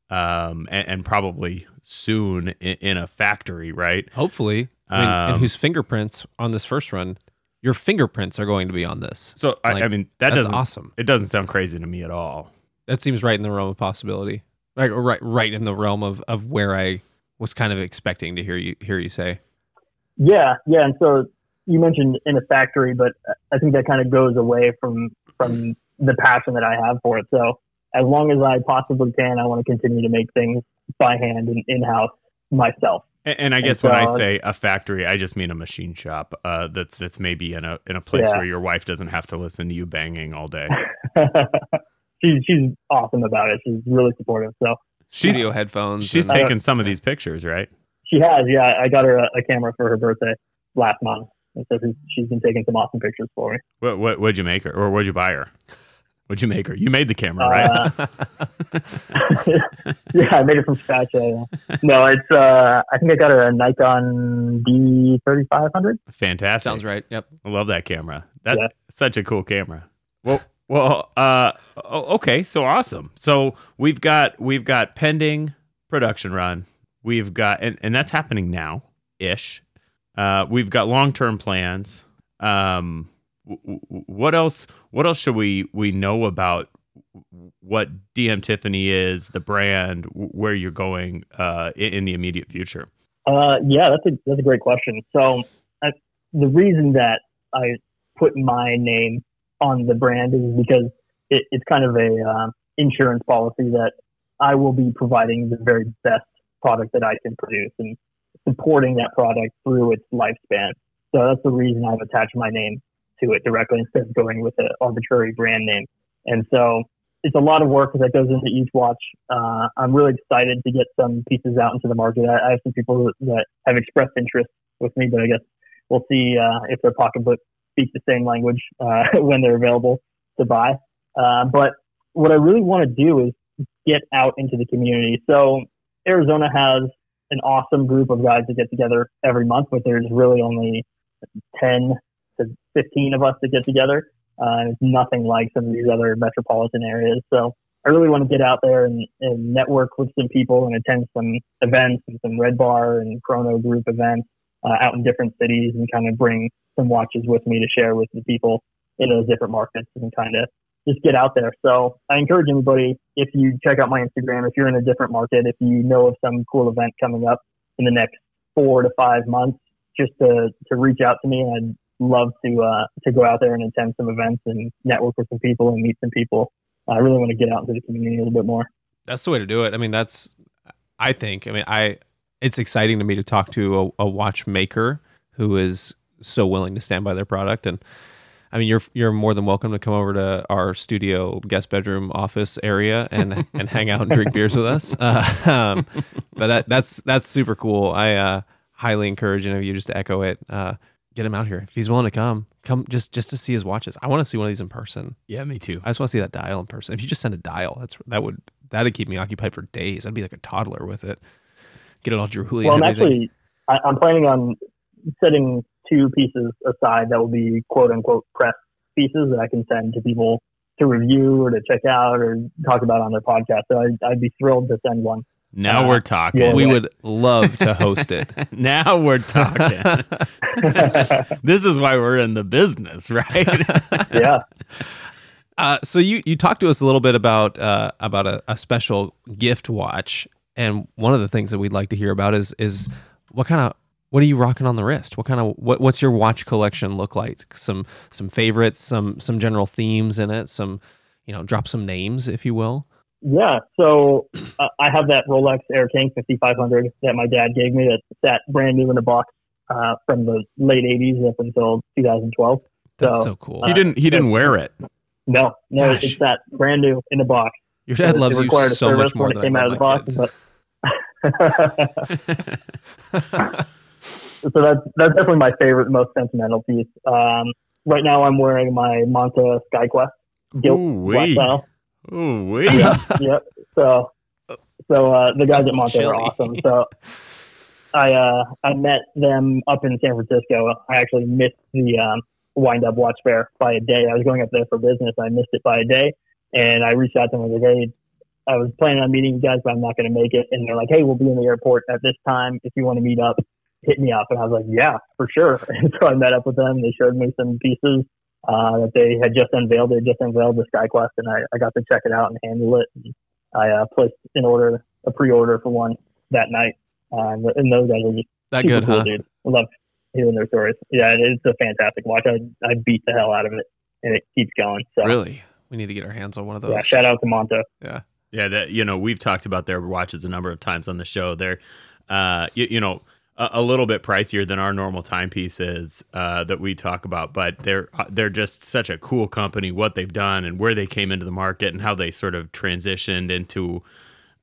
um, and, and probably soon in, in a factory, right? Hopefully. I mean, um, and whose fingerprints on this first run? Your fingerprints are going to be on this. So like, I, I, mean, that doesn't awesome. It doesn't sound crazy to me at all. That seems right in the realm of possibility. Like right, right in the realm of of where I was kind of expecting to hear you hear you say. Yeah, yeah, and so you mentioned in a factory, but I think that kind of goes away from from the passion that I have for it. So as long as I possibly can, I want to continue to make things by hand and in house myself. And, and I guess and when I say a factory, I just mean a machine shop. Uh, that's that's maybe in a in a place yeah. where your wife doesn't have to listen to you banging all day. she's she's awesome about it. She's really supportive. So studio headphones. She's and, taken some of these pictures, right? She has. Yeah, I got her a, a camera for her birthday last month, and so she's been taking some awesome pictures for me. What what would you make her, or what'd you buy her? What'd you make her? You made the camera, right? Uh, yeah, I made it from scratch. Yeah, No, it's. Uh, I think I got a Nikon D thirty five hundred. Fantastic. Sounds right. Yep. I love that camera. That's yeah. such a cool camera. Well, well. Uh, okay. So awesome. So we've got we've got pending production run. We've got and, and that's happening now ish. Uh, we've got long term plans. Um, what else what else should we we know about what DM Tiffany is, the brand, where you're going uh, in, the immediate future? Uh, yeah, that's a that's a great question. So I, the reason that I put my name on the brand is because it, it's kind of a uh, insurance policy that I will be providing the very best product that I can produce and supporting that product through its lifespan. So that's the reason I've attached my name to it directly instead of going with an arbitrary brand name. And so it's a lot of work that goes into each watch. Uh, I'm really excited to get some pieces out into the market. I, I have some people that have expressed interest with me, but I guess we'll see uh, if their pocketbook speaks the same language uh, when they're available to buy. Uh, but what I really want to do is get out into the community. So Arizona has an awesome group of guys that get together every month, but there's really only 10 to 15 of us to get together. Uh, it's nothing like some of these other metropolitan areas. So I really want to get out there and, and network with some people and attend some events and some Red Bar and Chrono Group events uh, out in different cities and kind of bring some watches with me to share with the people in those different markets and kind of just get out there. So I encourage anybody if you check out my Instagram, if you're in a different market, if you know of some cool event coming up in the next four to five months, just to to reach out to me. I'd love to uh, to go out there and attend some events and network with some people and meet some people. I really want to get out into the community a little bit more. That's the way to do it. I mean, that's I think. I mean, I it's exciting to me to talk to a, a watchmaker who is so willing to stand by their product and I mean, you're you're more than welcome to come over to our studio, guest bedroom, office area, and and hang out and drink beers with us. Uh, um, but that that's that's super cool. I uh, highly encourage any of you just to echo it. Uh, get him out here if he's willing to come. Come just just to see his watches. I want to see one of these in person. Yeah, me too. I just want to see that dial in person. If you just send a dial, that's that would that'd keep me occupied for days. I'd be like a toddler with it. Get it all drooly. Well, I'm actually I, I'm planning on setting two pieces aside that will be quote unquote press pieces that I can send to people to review or to check out or talk about on their podcast. So I'd, I'd be thrilled to send one. Now Uh, we're talking. yeah. we would love to host it. now we're talking. this is why we're in the business, right? yeah. Uh, so you you talked to us a little bit about uh, about a, a special gift watch, and one of the things that we'd like to hear about is is what kind of what are you rocking on the wrist? What kind of what what's your watch collection look like? Some some favorites, some some general themes in it, some you know drop some names if you will. Yeah. So uh, I have that Rolex Air King 5500 that my dad gave me that sat brand new in a box uh, from the late 80s up until 2012. That's So, so cool. he didn't. He didn't wear it. No, no, Gosh. it's that brand new in the box. Your dad It- loves it you required a so much more when than it came I out of the box, kids. but so that's that's definitely my favorite, most sentimental piece. Um, right now, I'm wearing my Monta SkyQuest gilt black Ooh-wee. Dial. Ooh wee. Yep, yep. So, so uh, the guys at Monta Chilly. are awesome. So, I uh, I met them up in San Francisco. I actually missed the um, wind up watch fair by a day. I was going up there for business. I missed it by a day, and I reached out to them. I was like, hey. I was planning on meeting you guys, but I'm not going to make it. And they're like, "Hey, we'll be in the airport at this time. If you want to meet up, hit me up." And I was like, "Yeah, for sure." And so I met up with them. They showed me some pieces uh, that they had just unveiled. They just unveiled the SkyQuest, and I, I got to check it out and handle it. And I uh, placed an order, a pre-order for one that night. Uh, and, and those guys are just that good, cool, huh? dude. I love hearing their stories. Yeah, it, it's a fantastic watch. I, I beat the hell out of it, and it keeps going. So Really, we need to get our hands on one of those. yeah, shout out to Monta. Yeah, Yeah, that you know we've talked about their watches a number of times on the show. They're, uh, you, you know, a, little bit pricier than our normal timepieces uh, that we talk about, but they're uh, they're just such a cool company. What they've done and where they came into the market and how they sort of transitioned into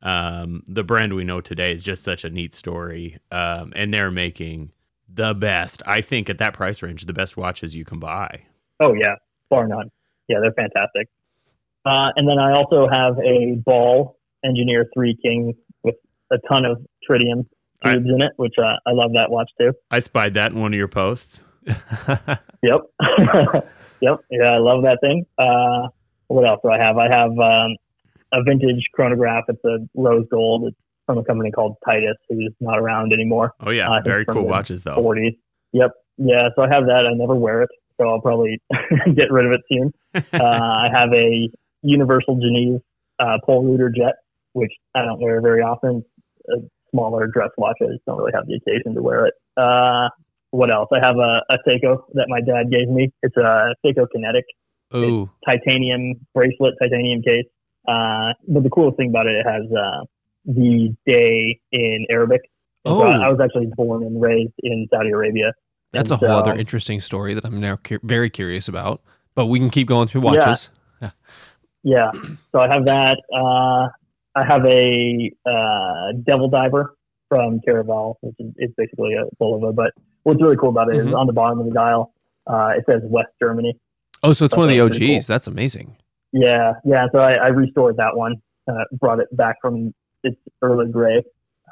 um, the brand we know today is just such a neat story. Um, and they're making the best, I think, at that price range, the best watches you can buy. Oh yeah, bar none. Yeah, they're fantastic. Uh, and then I also have a Ball Engineer Three King with a ton of tritium I- in it, which uh, I love that watch too. I spied that in one of your posts. Yep. yep. Yeah, I love that thing. Uh, what else do I have? I have um, a vintage chronograph. It's a rose gold. It's from a company called Titus, who's not around anymore. Oh yeah, think very cool watches though. 40s. Yep. Yeah. So I have that. I never wear it, so I'll probably get rid of it soon. Uh, I have a Universal Geneve uh, Polerouter Jet, which I don't wear very often. A smaller dress watch. I just don't really have the occasion to wear it. Uh, what else? I have a, a Seiko that my dad gave me. It's a Seiko Kinetic Ooh, titanium bracelet, titanium case. Uh, but the coolest thing about it, it has uh, the day in Arabic. And so Oh. I, I was actually born and raised in Saudi Arabia. that's a whole so- other interesting story that I'm now cu- very curious about. But we can keep going through Yeah. watches. Yeah. So I have that. Uh, I have a uh, Devil Diver from Caravelle, which is it's basically a Bulova. But what's really cool about it is Mhm. on the bottom of the dial, uh, it says West Germany. Oh, so it's one of the OGs. That's amazing. Yeah, yeah. So I, I restored that one, uh, brought it back from its early gray.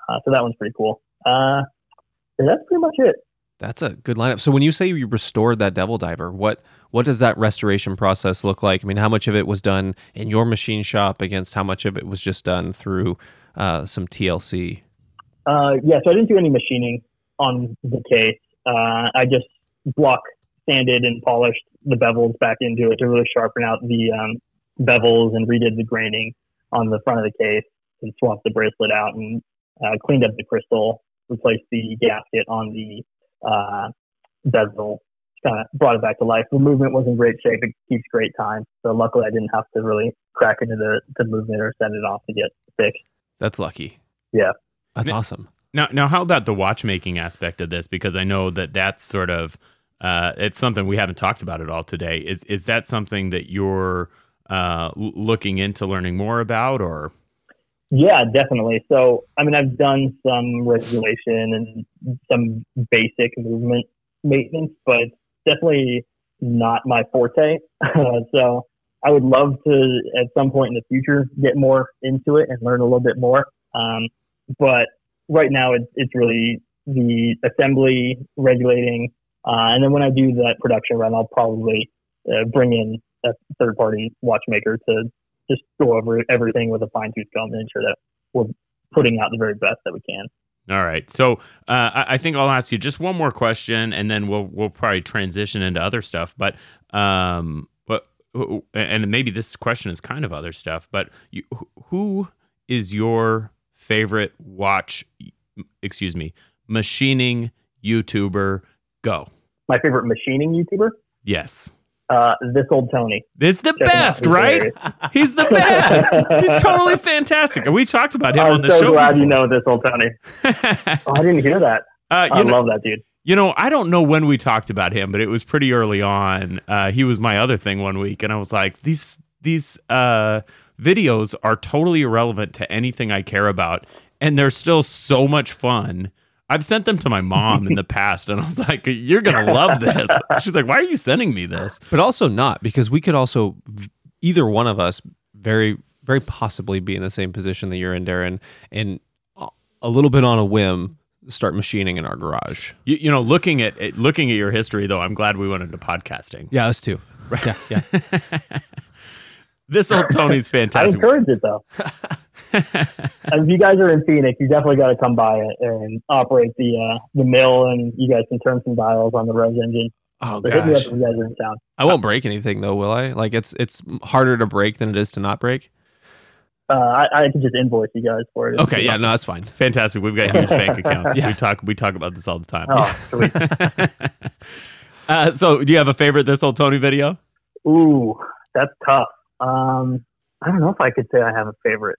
Uh, so that one's pretty cool. Uh, and that's pretty much it. That's a good lineup. So when you say you restored that Devil Diver, what what does that restoration process look like? I mean, how much of it was done in your machine shop against how much of it was just done through uh, some TLC? Uh, yeah, so I didn't do any machining on the case. Uh, I just block sanded and polished the bevels back into it to really sharpen out the um, bevels and redid the graining on the front of the case and swapped the bracelet out and uh, cleaned up the crystal, replaced the gasket on the uh, bezel, kind of brought it back to life. The movement was in great shape. It keeps great time. So luckily, I didn't have to really crack into the, the movement or send it off to get fixed. That's lucky. Yeah. That's Yeah. awesome. Now, now, how about the watchmaking aspect of this? Because I know that that's sort of uh, it's something we haven't talked about at all today. Is is that something that you're uh, looking into learning more about, or Yeah, definitely. So, I mean, I've done some regulation and some basic movement maintenance, but definitely not my forte. so, I would love to, at some point in the future, get more into it and learn a little bit more. Um, but right now, it's, it's really the assembly, regulating, uh, and then when I do that production run, I'll probably uh, bring in a third party watchmaker to just go over everything with a fine tooth comb and ensure that we're putting out the very best that we can. All right. So uh, I, I think I'll ask you just one more question, and then we'll we'll probably transition into other stuff. But um, but and maybe this question is kind of other stuff. But you, who is your favorite watch? Excuse me, machining YouTuber. Go. My favorite machining YouTuber, Yes. Uh, this old Tony. It's the Check best, right? He's the best. He's totally fantastic. And we talked about him on I'm the so show. glad you know this old Tony. Oh, I didn't hear that. uh, I know, love that dude. You know, I don't know when we talked about him, but it was pretty early on. Uh, he was my other thing one week, and I was like, these these uh, videos are totally irrelevant to anything I care about, and they're still so much fun. I've sent them to my mom in the past, and I was like, "You're gonna love this." She's like, "Why are you sending me this?" But also not because we could also either one of us very very possibly be in the same position that you're in, Darren, and a- a little bit on a whim start machining in our garage. You, you know, looking at at- looking at your history, though, I'm glad we went into podcasting. Yeah, us too. Right? Yeah, yeah. This old Tony's fantastic. I encourage it though. if you guys are in Phoenix, you definitely got to come by it and operate the uh, the mill, and you guys can turn some dials on the rose engine. Oh So hit me up gosh, if you guys are in town. I won't break anything though, will I? Like it's it's harder to break than it is to not break. Uh, I, I can just invoice you guys for it. Okay, yeah, no, that's fine. Fantastic. We've got huge bank accounts. Yeah. We talk we talk about this all the time. Oh, sweet. uh, so, do you have a favorite this old Tony video? Ooh, that's tough. Um, I don't know if I could say I have a favorite.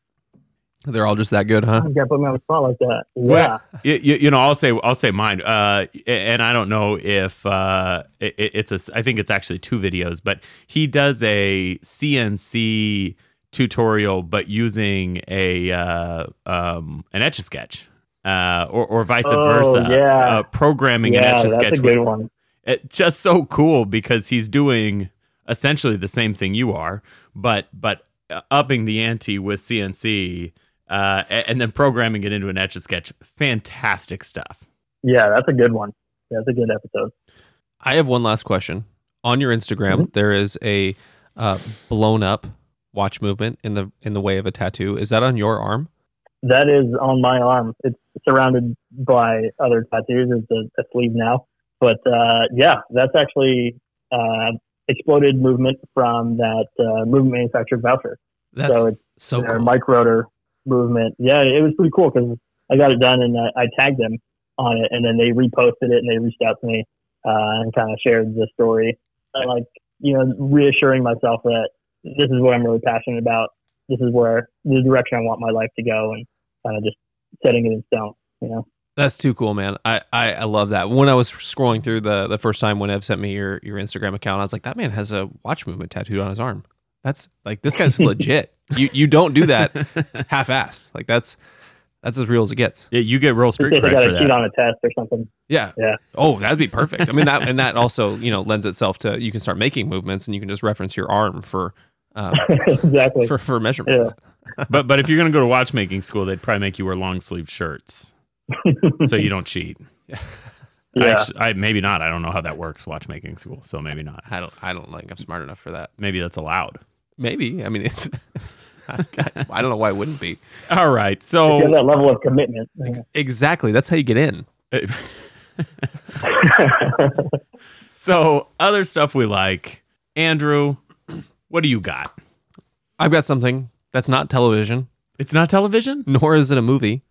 They're all just that good, huh? You gotta put me on the spot like that. Yeah. You, you, you know, I'll say I'll say mine. Uh, and I don't know if uh, it, it's a. I think it's actually two videos, but he does a CNC tutorial, but using a uh, um, an etch a sketch. Uh, or, or vice Oh, versa. yeah. Uh, programming an etch a that's sketch a good one. it, just so cool because he's doing essentially the same thing you are, but but uh, upping the ante with CNC uh, and then programming it into an etch a sketch. Fantastic stuff. Yeah, that's a good one. That's a good episode. I have one last question. On your Instagram, there is a uh, blown up watch movement in the in the way of a tattoo. Is that on your arm? That is on my arm. It's surrounded by other tattoos. It's a, a sleeve now. But uh, yeah, that's actually uh, exploded movement from that uh, movement manufacturer Vaucher. That's so it's so their cool. micro rotor movement. Yeah, it was pretty cool because I got it done and I, I tagged them on it, and then they reposted it and they reached out to me uh, and kind of shared the story. And like you know, reassuring myself that this is what I'm really passionate about. This is where the direction I want my life to go, and kind of just setting it in stone. You know. That's too cool, man. I, I, I love that. When I was scrolling through the the first time when Ev sent me your your Instagram account, I was like, that man has a watch movement tattooed on his arm. That's like this guy's legit. You you don't do that half assed. Like that's that's as real as it gets. Yeah, you get real In street case I cred got for to cheat that. on a test or something. Yeah. Yeah. Oh, that'd be perfect. I mean that and that also, you know, lends itself to you can start making movements and you can just reference your arm for um, exactly. for, for measurements. But but if you're gonna go to watchmaking school, they'd probably make you wear long sleeve shirts so you don't cheat. I, yeah. I maybe not. I don't know how that works. Watchmaking school, so maybe not. I don't I don't think I'm smart enough for that. Maybe that's allowed. Maybe. I mean if, I, I don't know why it wouldn't be. All right. If you have So that level of commitment. Exactly. That's how you get in. so other stuff we like. Andrew, what do you got? I've got something that's not television, It's not television. nor is it a movie.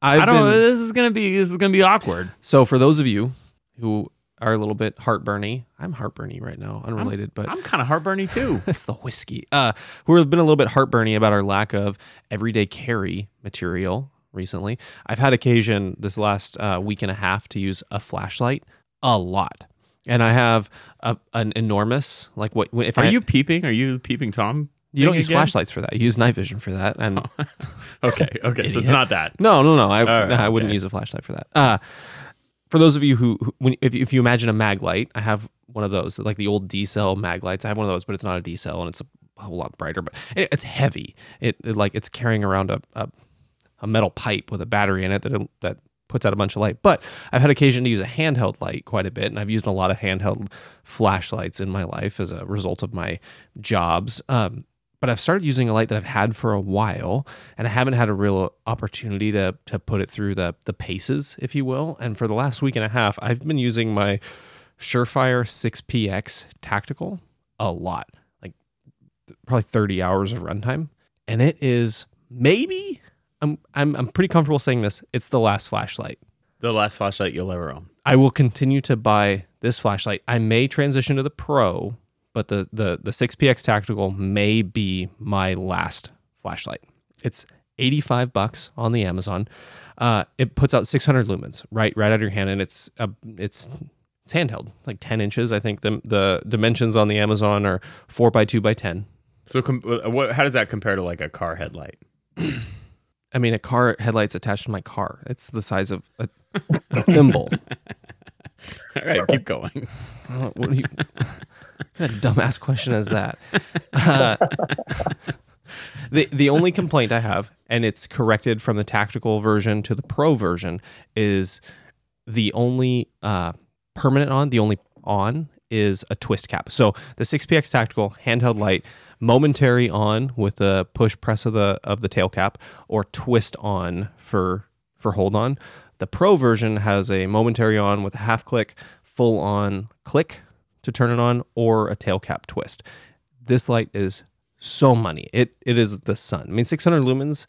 I've I don't. been- This is gonna be. This is gonna be awkward. So for those of you who are a little bit heartburny, I'm heartburny right now, unrelated, but I'm kind of heartburny too. it's the whiskey. Uh, who have been a little bit heartburny about our lack of everyday carry material recently. I've had occasion this last uh, week and a half to use a flashlight a lot, and I have a, an enormous like what if Are I you peeping? Are you peeping, Tom? you don't use again? flashlights for that. You use night vision for that, and Okay. Okay. so it's not that. No, no, no. I, right, I wouldn't okay. use a flashlight for that. Uh, for those of you who, who when, if, if you imagine a mag light, I have one of those, like the old D cell mag lights. I have one of those, but it's not a D cell and it's a whole lot brighter. But it, it's heavy. It, it like it's carrying around a, a a metal pipe with a battery in it that that puts out a bunch of light. But I've had occasion to use a handheld light quite a bit, and I've used a lot of handheld flashlights in my life as a result of my jobs. Um, but I've started using a light that I've had for a while, and I haven't had a real opportunity to to put it through the the paces, if you will. And for the last week and a half, I've been using my Surefire 6PX tactical a lot, like probably 30 hours of runtime, and it is maybe I'm I'm I'm pretty comfortable saying this. It's the last flashlight. The last flashlight you'll ever own. I will continue to buy this flashlight. I may transition to the Pro, but the the the 6PX Tactical may be my last flashlight. It's 85 bucks on the Amazon. Uh, it puts out 600 lumens right right out of your hand, and it's a it's it's handheld, like 10 inches. I think the the dimensions on the Amazon are four by two by 10. So, com- uh, what, how does that compare to like a car headlight? I mean, a car headlight's attached to my car. It's the size of a, it's a thimble. All right, keep going. Uh, what do you, what of dumbass question is that? Uh, the the only complaint I have, and it's corrected from the tactical version to the pro version, is the only uh, permanent on, the only on is a twist cap. So the 6PX tactical handheld light, momentary on with the push press of the of the tail cap, or twist on for for hold on. The pro version has a momentary on with a half click, full on click to turn it on, or a tail cap twist. This light is so money. It it is the sun. I mean, 600 lumens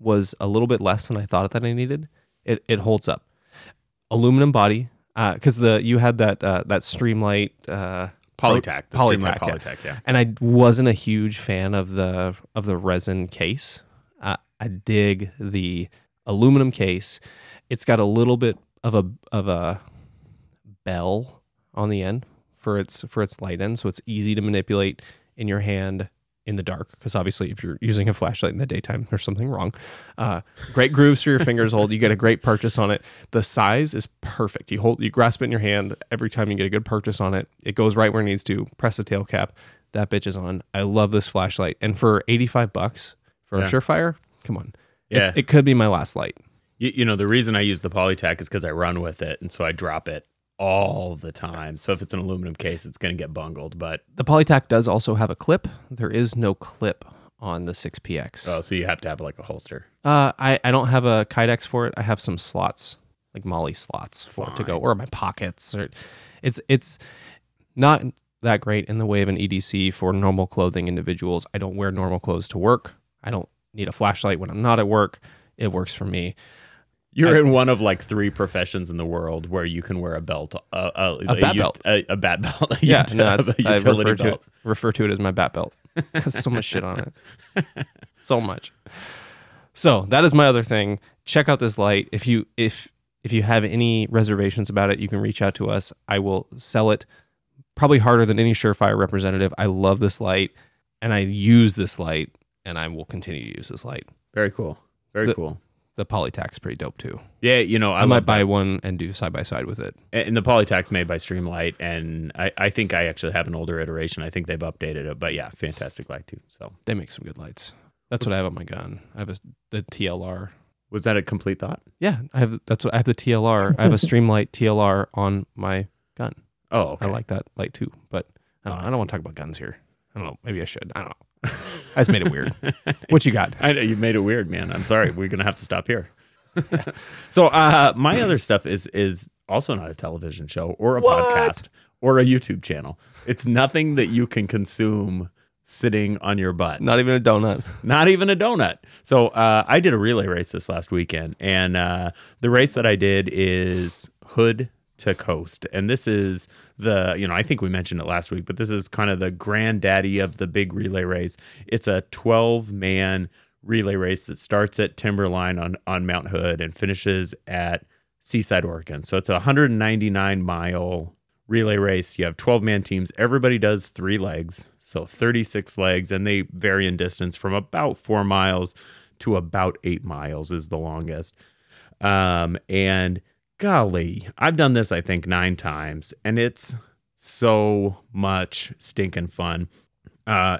was a little bit less than I thought that I needed. It it holds up. Aluminum body, because the you had that uh, that Streamlight. Uh, Polytac, the Polytac, Streamlight yeah. Yeah. and I wasn't a huge fan of the of the resin case. Uh, I dig the aluminum case. It's got a little bit of a of a bell on the end for its for its light end, so it's easy to manipulate in your hand in the dark. Because obviously, if you're using a flashlight in the daytime, there's something wrong. Uh, great grooves for your fingers hold. You get a great purchase on it. The size is perfect. You hold, you grasp it in your hand every time you get a good purchase on it. It goes right where it needs to. Press the tail cap. That bitch is on. I love this flashlight. And for 85 bucks for Yeah. a Surefire, come on. Yeah. It's, it could be my last light. You, you know, the reason I use the Polytac is because I run with it, and so I drop it all the time. So if it's an aluminum case, it's going to get bungled. But The Polytac does also have a clip. There is no clip on the 6PX. oh, so you have to have like a holster. Uh, I, I don't have a Kydex for it. I have some slots, like MOLLE slots for it to go, or my pockets. Or it's it's not that great in the way of an EDC for normal clothing individuals. I don't wear normal clothes to work. I don't need a flashlight when I'm not at work. It works for me. You're I- in one of like three professions in the world where you can wear a belt, uh, uh, A bat belt. a, a bat belt. Yeah, util- no, I refer to it refer to it as my bat belt. So much shit on it. So much. So that is my other thing. Check out this light. If you if if you have any reservations about it, you can reach out to us. I will sell it probably harder than any Surefire representative. I love this light and I use this light and I will continue to use this light. Very cool. Very The- cool. The Polytac's pretty dope too. Yeah, you know, I, I, might buy that. one and do side by side with it. And the Polytac's made by Streamlight, and I, I think I actually have an older iteration. I think they've updated it, but yeah, fantastic light too. So They make some good lights. That's what I have on my gun. I have a, the TLR was that a complete thought? Yeah, I have. That's what I have. The TLR. I have a Streamlight TLR on my gun. Oh, okay. I like that light too. But I don't, Oh. I I don't want to talk about guns here. I don't know. Maybe I should. I don't know. I just made it weird. What you got? I know you made it weird, man. I'm sorry. We're gonna have to stop here. so uh, my other stuff is is also not a television show or a What? podcast or a YouTube channel. It's nothing that you can consume sitting on your butt. Not even a donut. Not even a donut. So uh, I did a relay race this last weekend, and uh, the race that I did is Hood to Coast, and this is the you know I think we mentioned it last week, but this is kind of the granddaddy of the big relay race. It's a 12 man relay race that starts at Timberline on on Mount Hood and finishes at Seaside, Oregon. So it's a 199 mile relay race. You have 12 man teams. Everybody does three legs, so 36 legs, and they vary in distance from about four miles to about eight miles is the longest. Um, and golly, I've done this I think nine times, and it's so much stinking fun. Uh,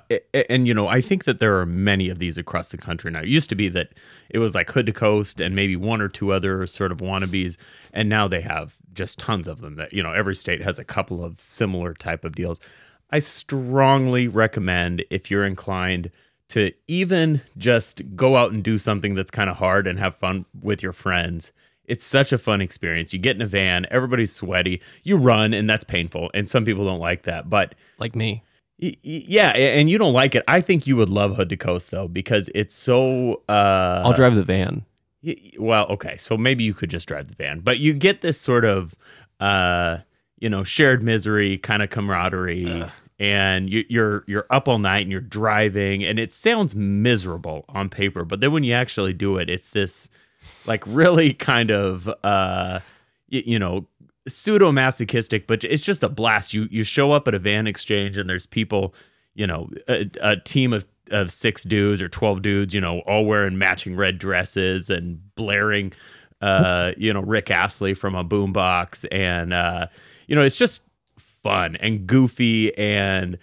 and you know, I think that there are many of these across the country now. It used to be that it was like hood to coast and maybe one or two other sort of wannabes, and now they have just tons of them. That you know, every state has a couple of similar type of deals. I strongly recommend if you're inclined to even just go out and do something that's kind of hard and have fun with your friends. It's such a fun experience. You get in a van, everybody's sweaty. You run, and that's painful. And some people don't like that, but like me. Yeah, and you don't like it. I think you would love Hood to Coast though because it's so. Uh, I'll drive the van. Well, okay, so maybe you could just drive the van, but you get this sort of, uh, you know, shared misery kind of camaraderie, Ugh. and you, you're you're up all night and you're driving, and it sounds miserable on paper, but then when you actually do it, it's this, like, really kind of, uh, you, know, pseudo masochistic, but it's just a blast. You you show up at a van exchange and there's people, you know, a, a, team of of six dudes or twelve dudes, you know, all wearing matching red dresses and blaring, uh, you know, Rick Astley from a boombox, and uh, you know, it's just fun and goofy and,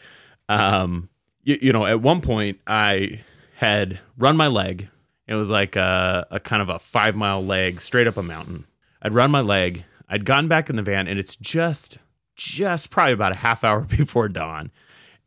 um, you, you know, at one point I had run my leg. It was like a, a kind of a five mile leg straight up a mountain. I'd run my leg I'd gotten back in the van and it's just, just probably about a half hour before dawn.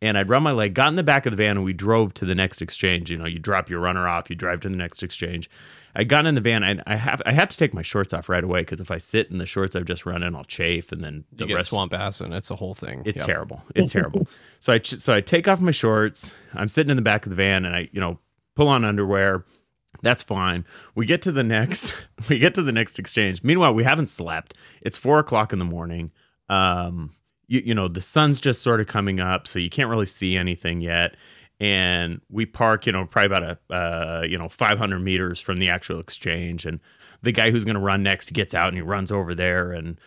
And I'd run my leg, got in the back of the van, and we drove to the next exchange. You know, you drop your runner off, you drive to the next exchange. I got in the van, and I have I had to take my shorts off right away because if I sit in the shorts I've just run in, I'll chafe, and then the you rest swamp ass, and it's a whole thing. It's yep. terrible. It's terrible. So I so I take off my shorts. I'm sitting in the back of the van, and I you know pull on underwear that's fine. We get to the next. We get to the next exchange. Meanwhile, we haven't slept. It's four o'clock in the morning. Um, you, you know the sun's just sort of coming up, so you can't really see anything yet. And we park, you know, probably about a uh, you know 500 meters from the actual exchange. And the guy who's going to run next gets out and he runs over there and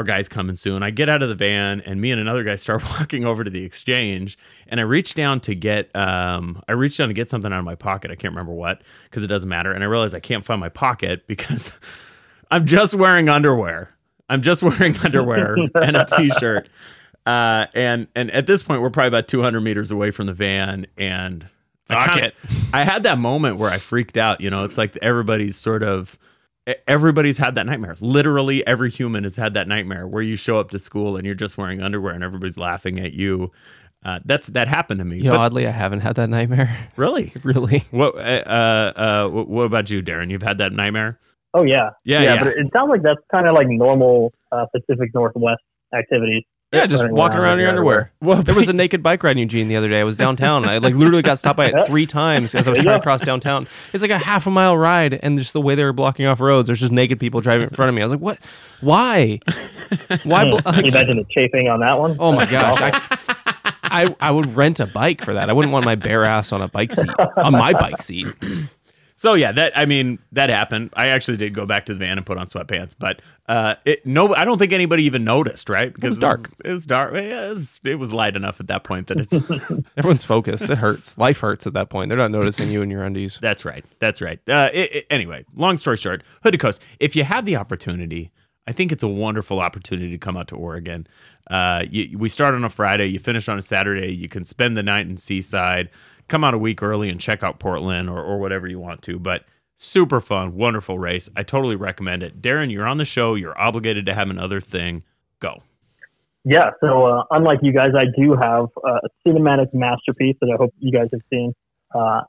our guy's coming soon. I get out of the van and me and another guy start walking over to the exchange and I reach down to get um I reach down to get something out of my pocket. I can't remember what because it doesn't matter. And I realize I can't find my pocket because I'm just wearing underwear. I'm just wearing underwear and a t-shirt. Uh, and and at this point we're probably about 200 meters away from the van and I, kinda, I had that moment where I freaked out, you know, it's like everybody's sort of everybody's had that nightmare. Literally every human has had that nightmare where you show up to school and you're just wearing underwear and everybody's laughing at you. Uh, that's that happened to me. You know, oddly, I haven't had that nightmare. Really, really. What uh, uh, what about you, Darren? You've had that nightmare? Oh yeah, yeah, yeah. yeah. But it sounds like that's kind of like normal uh, Pacific Northwest activities. Yeah, just walking around in your underwear. Well, there was a naked bike ride in Eugene the other day. I was downtown. I like literally got stopped by it three times as I was trying to cross downtown. It's like a half a mile ride, and just the way they were blocking off roads, there's just naked people driving in front of me. I was like, "What? Why? Why?" Hmm. Bl- Can you imagine the chafing on that one? Oh my gosh! I, I, I would rent a bike for that. I wouldn't want my bare ass on a bike seat on my bike seat. So yeah, that I mean that happened. I actually did go back to the van and put on sweatpants, but uh, it no, I don't think anybody even noticed, right? Because it was dark. It was dark. Yeah, it was, it was light enough at that point that it's everyone's focused. It hurts. Life hurts at that point. They're not noticing you in your undies. That's right. That's right. Uh, it, it, anyway, long story short, Hood to Coast. If you have the opportunity, I think it's a wonderful opportunity to come out to Oregon. Uh, you, we start on a Friday, you finish on a Saturday. You can spend the night in Seaside come out a week early and check out Portland or, or whatever you want to. But super fun, wonderful race. I totally recommend it. Darren, you're on the show. You're obligated to have another thing. Go. Yeah. So uh, unlike you guys, I do have a cinematic masterpiece that I hope you guys have seen. Uh,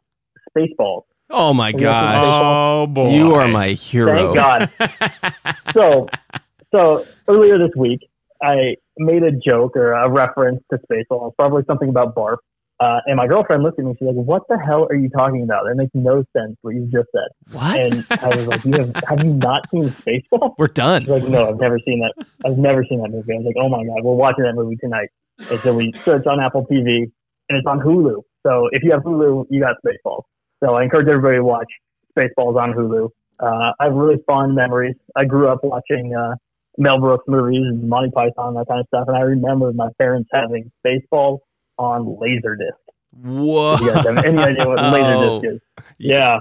Spaceballs. Oh my gosh! Oh boy! You are my hero. Thank God. so, so earlier this week, I made a joke or a reference to Spaceballs, probably something about barf. Uh, and my girlfriend looked at me. She's like, "What the hell are you talking about? That makes no sense. What you just said." What? And I was like, you have, "Have you not seen Spaceball?" We're done. She's like, "No, I've never seen that. I've never seen that movie." I was like, "Oh my god, we're watching that movie tonight." And so we search on Apple TV, and it's on Hulu. So if you have Hulu, you got Spaceballs. So I encourage everybody to watch Spaceballs on Hulu. Uh, I have really fond memories. I grew up watching uh, Mel Brooks movies and Monty Python, that kind of stuff, and I remember my parents having Spaceballs on Laserdisc. Whoa. You guys have any idea what Laserdisc is? Yeah.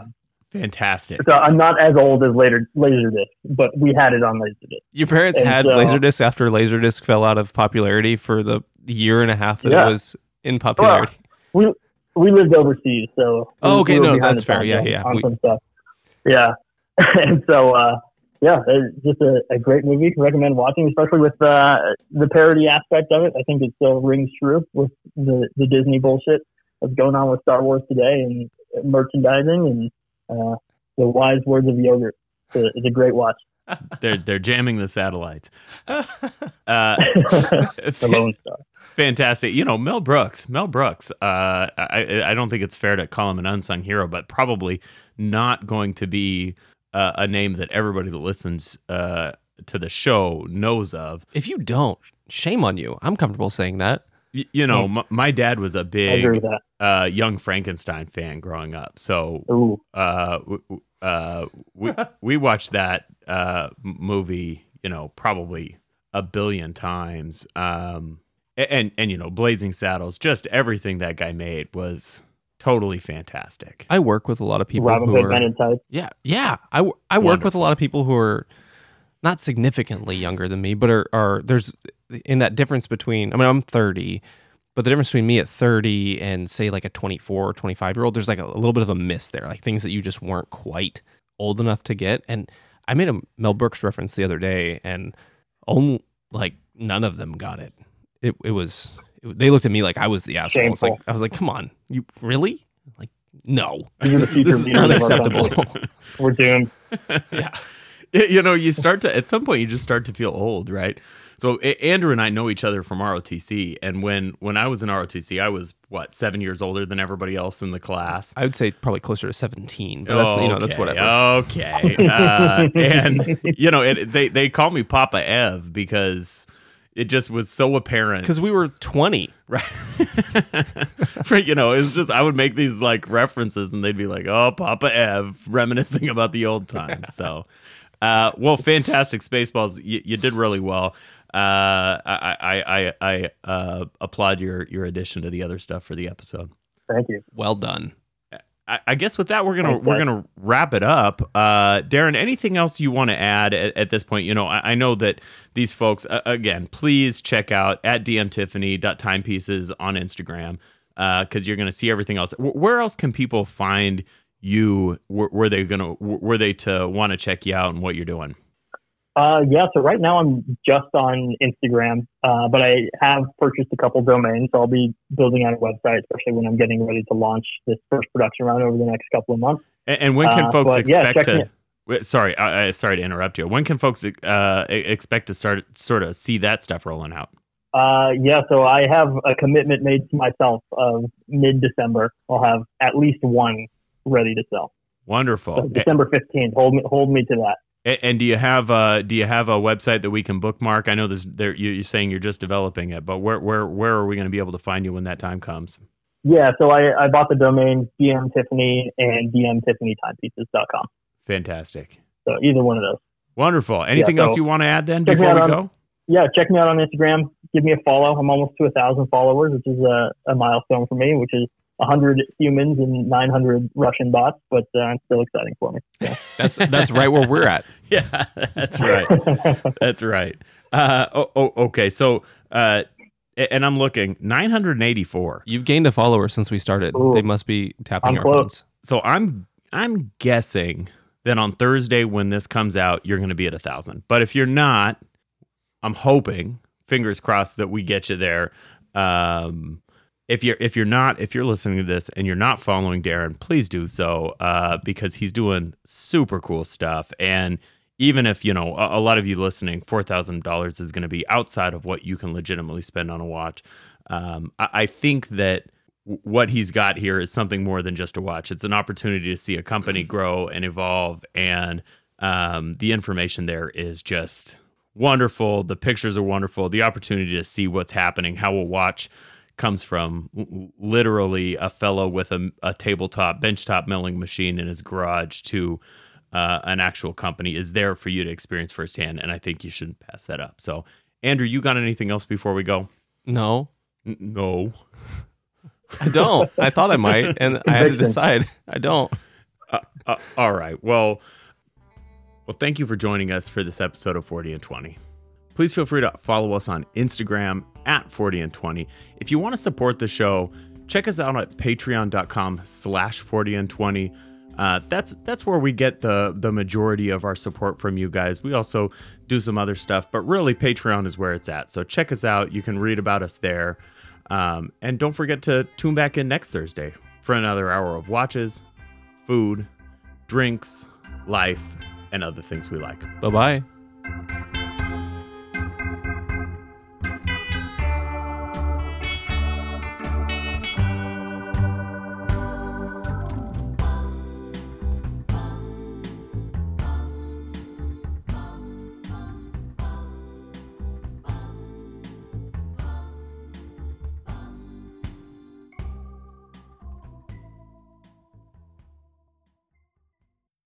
Fantastic. So I'm not as old as later Laserdisc, but we had it on Laserdisc. Your parents And had so- Laserdisc after Laserdisc fell out of popularity for the year and a half that Yeah. it was in popularity. we we lived overseas, so Oh, okay, we no, that's fair. Yeah, yeah, on we- some stuff. Yeah, and so uh, yeah, it's just a, a great movie. To recommend watching, especially with uh, the parody aspect of it. I think it still rings true with the the Disney bullshit that's going on with Star Wars today and merchandising and uh, the wise words of yogurt. It's a, it's a great watch. They're they're jamming the satellites. Uh, the Lone Star. Fantastic. You know, Mel Brooks. Mel Brooks. Uh, I I don't think it's fair to call him an unsung hero, but probably not going to be uh, a name that everybody that listens uh, to the show knows of. if you don't, shame on you. I'm comfortable saying that. Y- you know, m- my dad was a big uh, Young Frankenstein fan growing up, so uh, w- w- uh, we we watched that uh, movie, you know, probably a billion times. Um, a- and and you know, Blazing Saddles, just everything that guy made was totally fantastic. I work with a lot of people Robin who Hood are Men in Yeah, yeah. I work with a lot of people who are not significantly younger than me, but are, are there's in that difference between. I mean, I'm 30, but the difference between me at 30 and say like a 24 or 25 year old, there's like a, a little bit of a miss there, like things that you just weren't quite old enough to get. And I made a Mel Brooks reference the other day, and only like none of them got it. It it was it, they looked at me like I was the asshole. I was like I was like, come on, you really? Like, no, These are this, this is leaders of unacceptable. We're doomed. yeah. You know, you start to at some point you just start to feel old, right? So Andrew and I know each other from ROTC, and when when I was in ROTC, I was what seven years older than everybody else in the class. I would say probably closer to 17, but that's, you know, that's Okay, whatever. Okay. Uh, and you know, it, they they call me Papa Ev because it just was so apparent. Because we were 20. right, right. You know, it's just I would make these like references, and they'd be like, "Oh, Papa Ev," reminiscing about the old times. So, uh, well, fantastic Spaceballs. You, you did really well. Uh, I I I, I uh, applaud your your addition to the other stuff for the episode. Thank you. Well done. I, I guess with that we're gonna Thanks, we're gonna wrap it up. Uh, Darren, anything else you want to add at, at this point? You know, I, I know that these folks uh, again. Please check out at dmtiffany.timepieces on Instagram because you're gonna see everything else. Wh- where else can people find you? Were, were they gonna were they to want to check you out and what you're doing? Uh, yeah, so right now I'm just on Instagram, uh, but I have purchased a couple domains. So I'll be building out a website, especially when I'm getting ready to launch this first production run over the next couple of months. And, and when can Uh, folks but yeah, expect check to? Sorry, I, I, sorry to interrupt you. When can folks uh, expect to start sort of see that stuff rolling out? Uh, yeah, so I have a commitment made to myself of mid December. I'll have at least one ready to sell. Wonderful. So December 15th. Hold me, hold me to that. A- And do you have a do you have a website that we can bookmark? I know there's there you- you're saying you're just developing it, but where where where are we going to be able to find you when that time comes? Yeah, so I, I bought the domain DM Tiffany and DMTiffanyTimepieces.com. Fantastic, So either one of those. wonderful. Anything so else you want to add then before we on- go? yeah, check me out on Instagram. Give me a follow. I'm almost to a thousand followers, which is a, a milestone for me, which is 100 humans and 900 Russian bots, but uh, it's still exciting for me. That's that's right where we're at. Yeah, that's right. That's right. Uh, oh, oh, okay. So, uh, and I'm looking 984. You've gained a follower since we started. Ooh. they must be tapping I'm our close. phones. So I'm I'm guessing that on Thursday when this comes out, you're going to be at a thousand. But if you're not, I'm hoping, fingers crossed, that we get you there. Um, if you're if you're not if you're listening to this and you're not following Darren, please do so uh, because he's doing super cool stuff. And even if you know a, a lot of you listening, four thousand dollars is going to be outside of what you can legitimately spend on a watch. Um, I, I think that what he's got here is something more than just a watch. It's an opportunity to see a company grow and evolve, and um, the information there is just wonderful. The pictures are wonderful. The opportunity to see what's happening, how a watch comes from literally a fellow with a, a tabletop benchtop milling machine in his garage to uh, an actual company is there for you to experience firsthand. And I think you shouldn't pass that up. So, Andrew, you got anything else before we go? No, N- no. I don't. I thought I might, and I had to decide. I don't. Uh, uh, all right. Well, well, thank you for joining us for this episode of 40 and 20. Please feel free to follow us on Instagram at 40 and 20. If you want to support the show, check us out at patreon.com slash 40 and 20. Uh, that's that's where we get the the majority of our support from you guys. We also do some other stuff, but really Patreon is where it's at. So check us out. You can read about us there. Um, and don't forget to tune back in next Thursday for another hour of watches, food, drinks, life, and other things we like. Bye bye.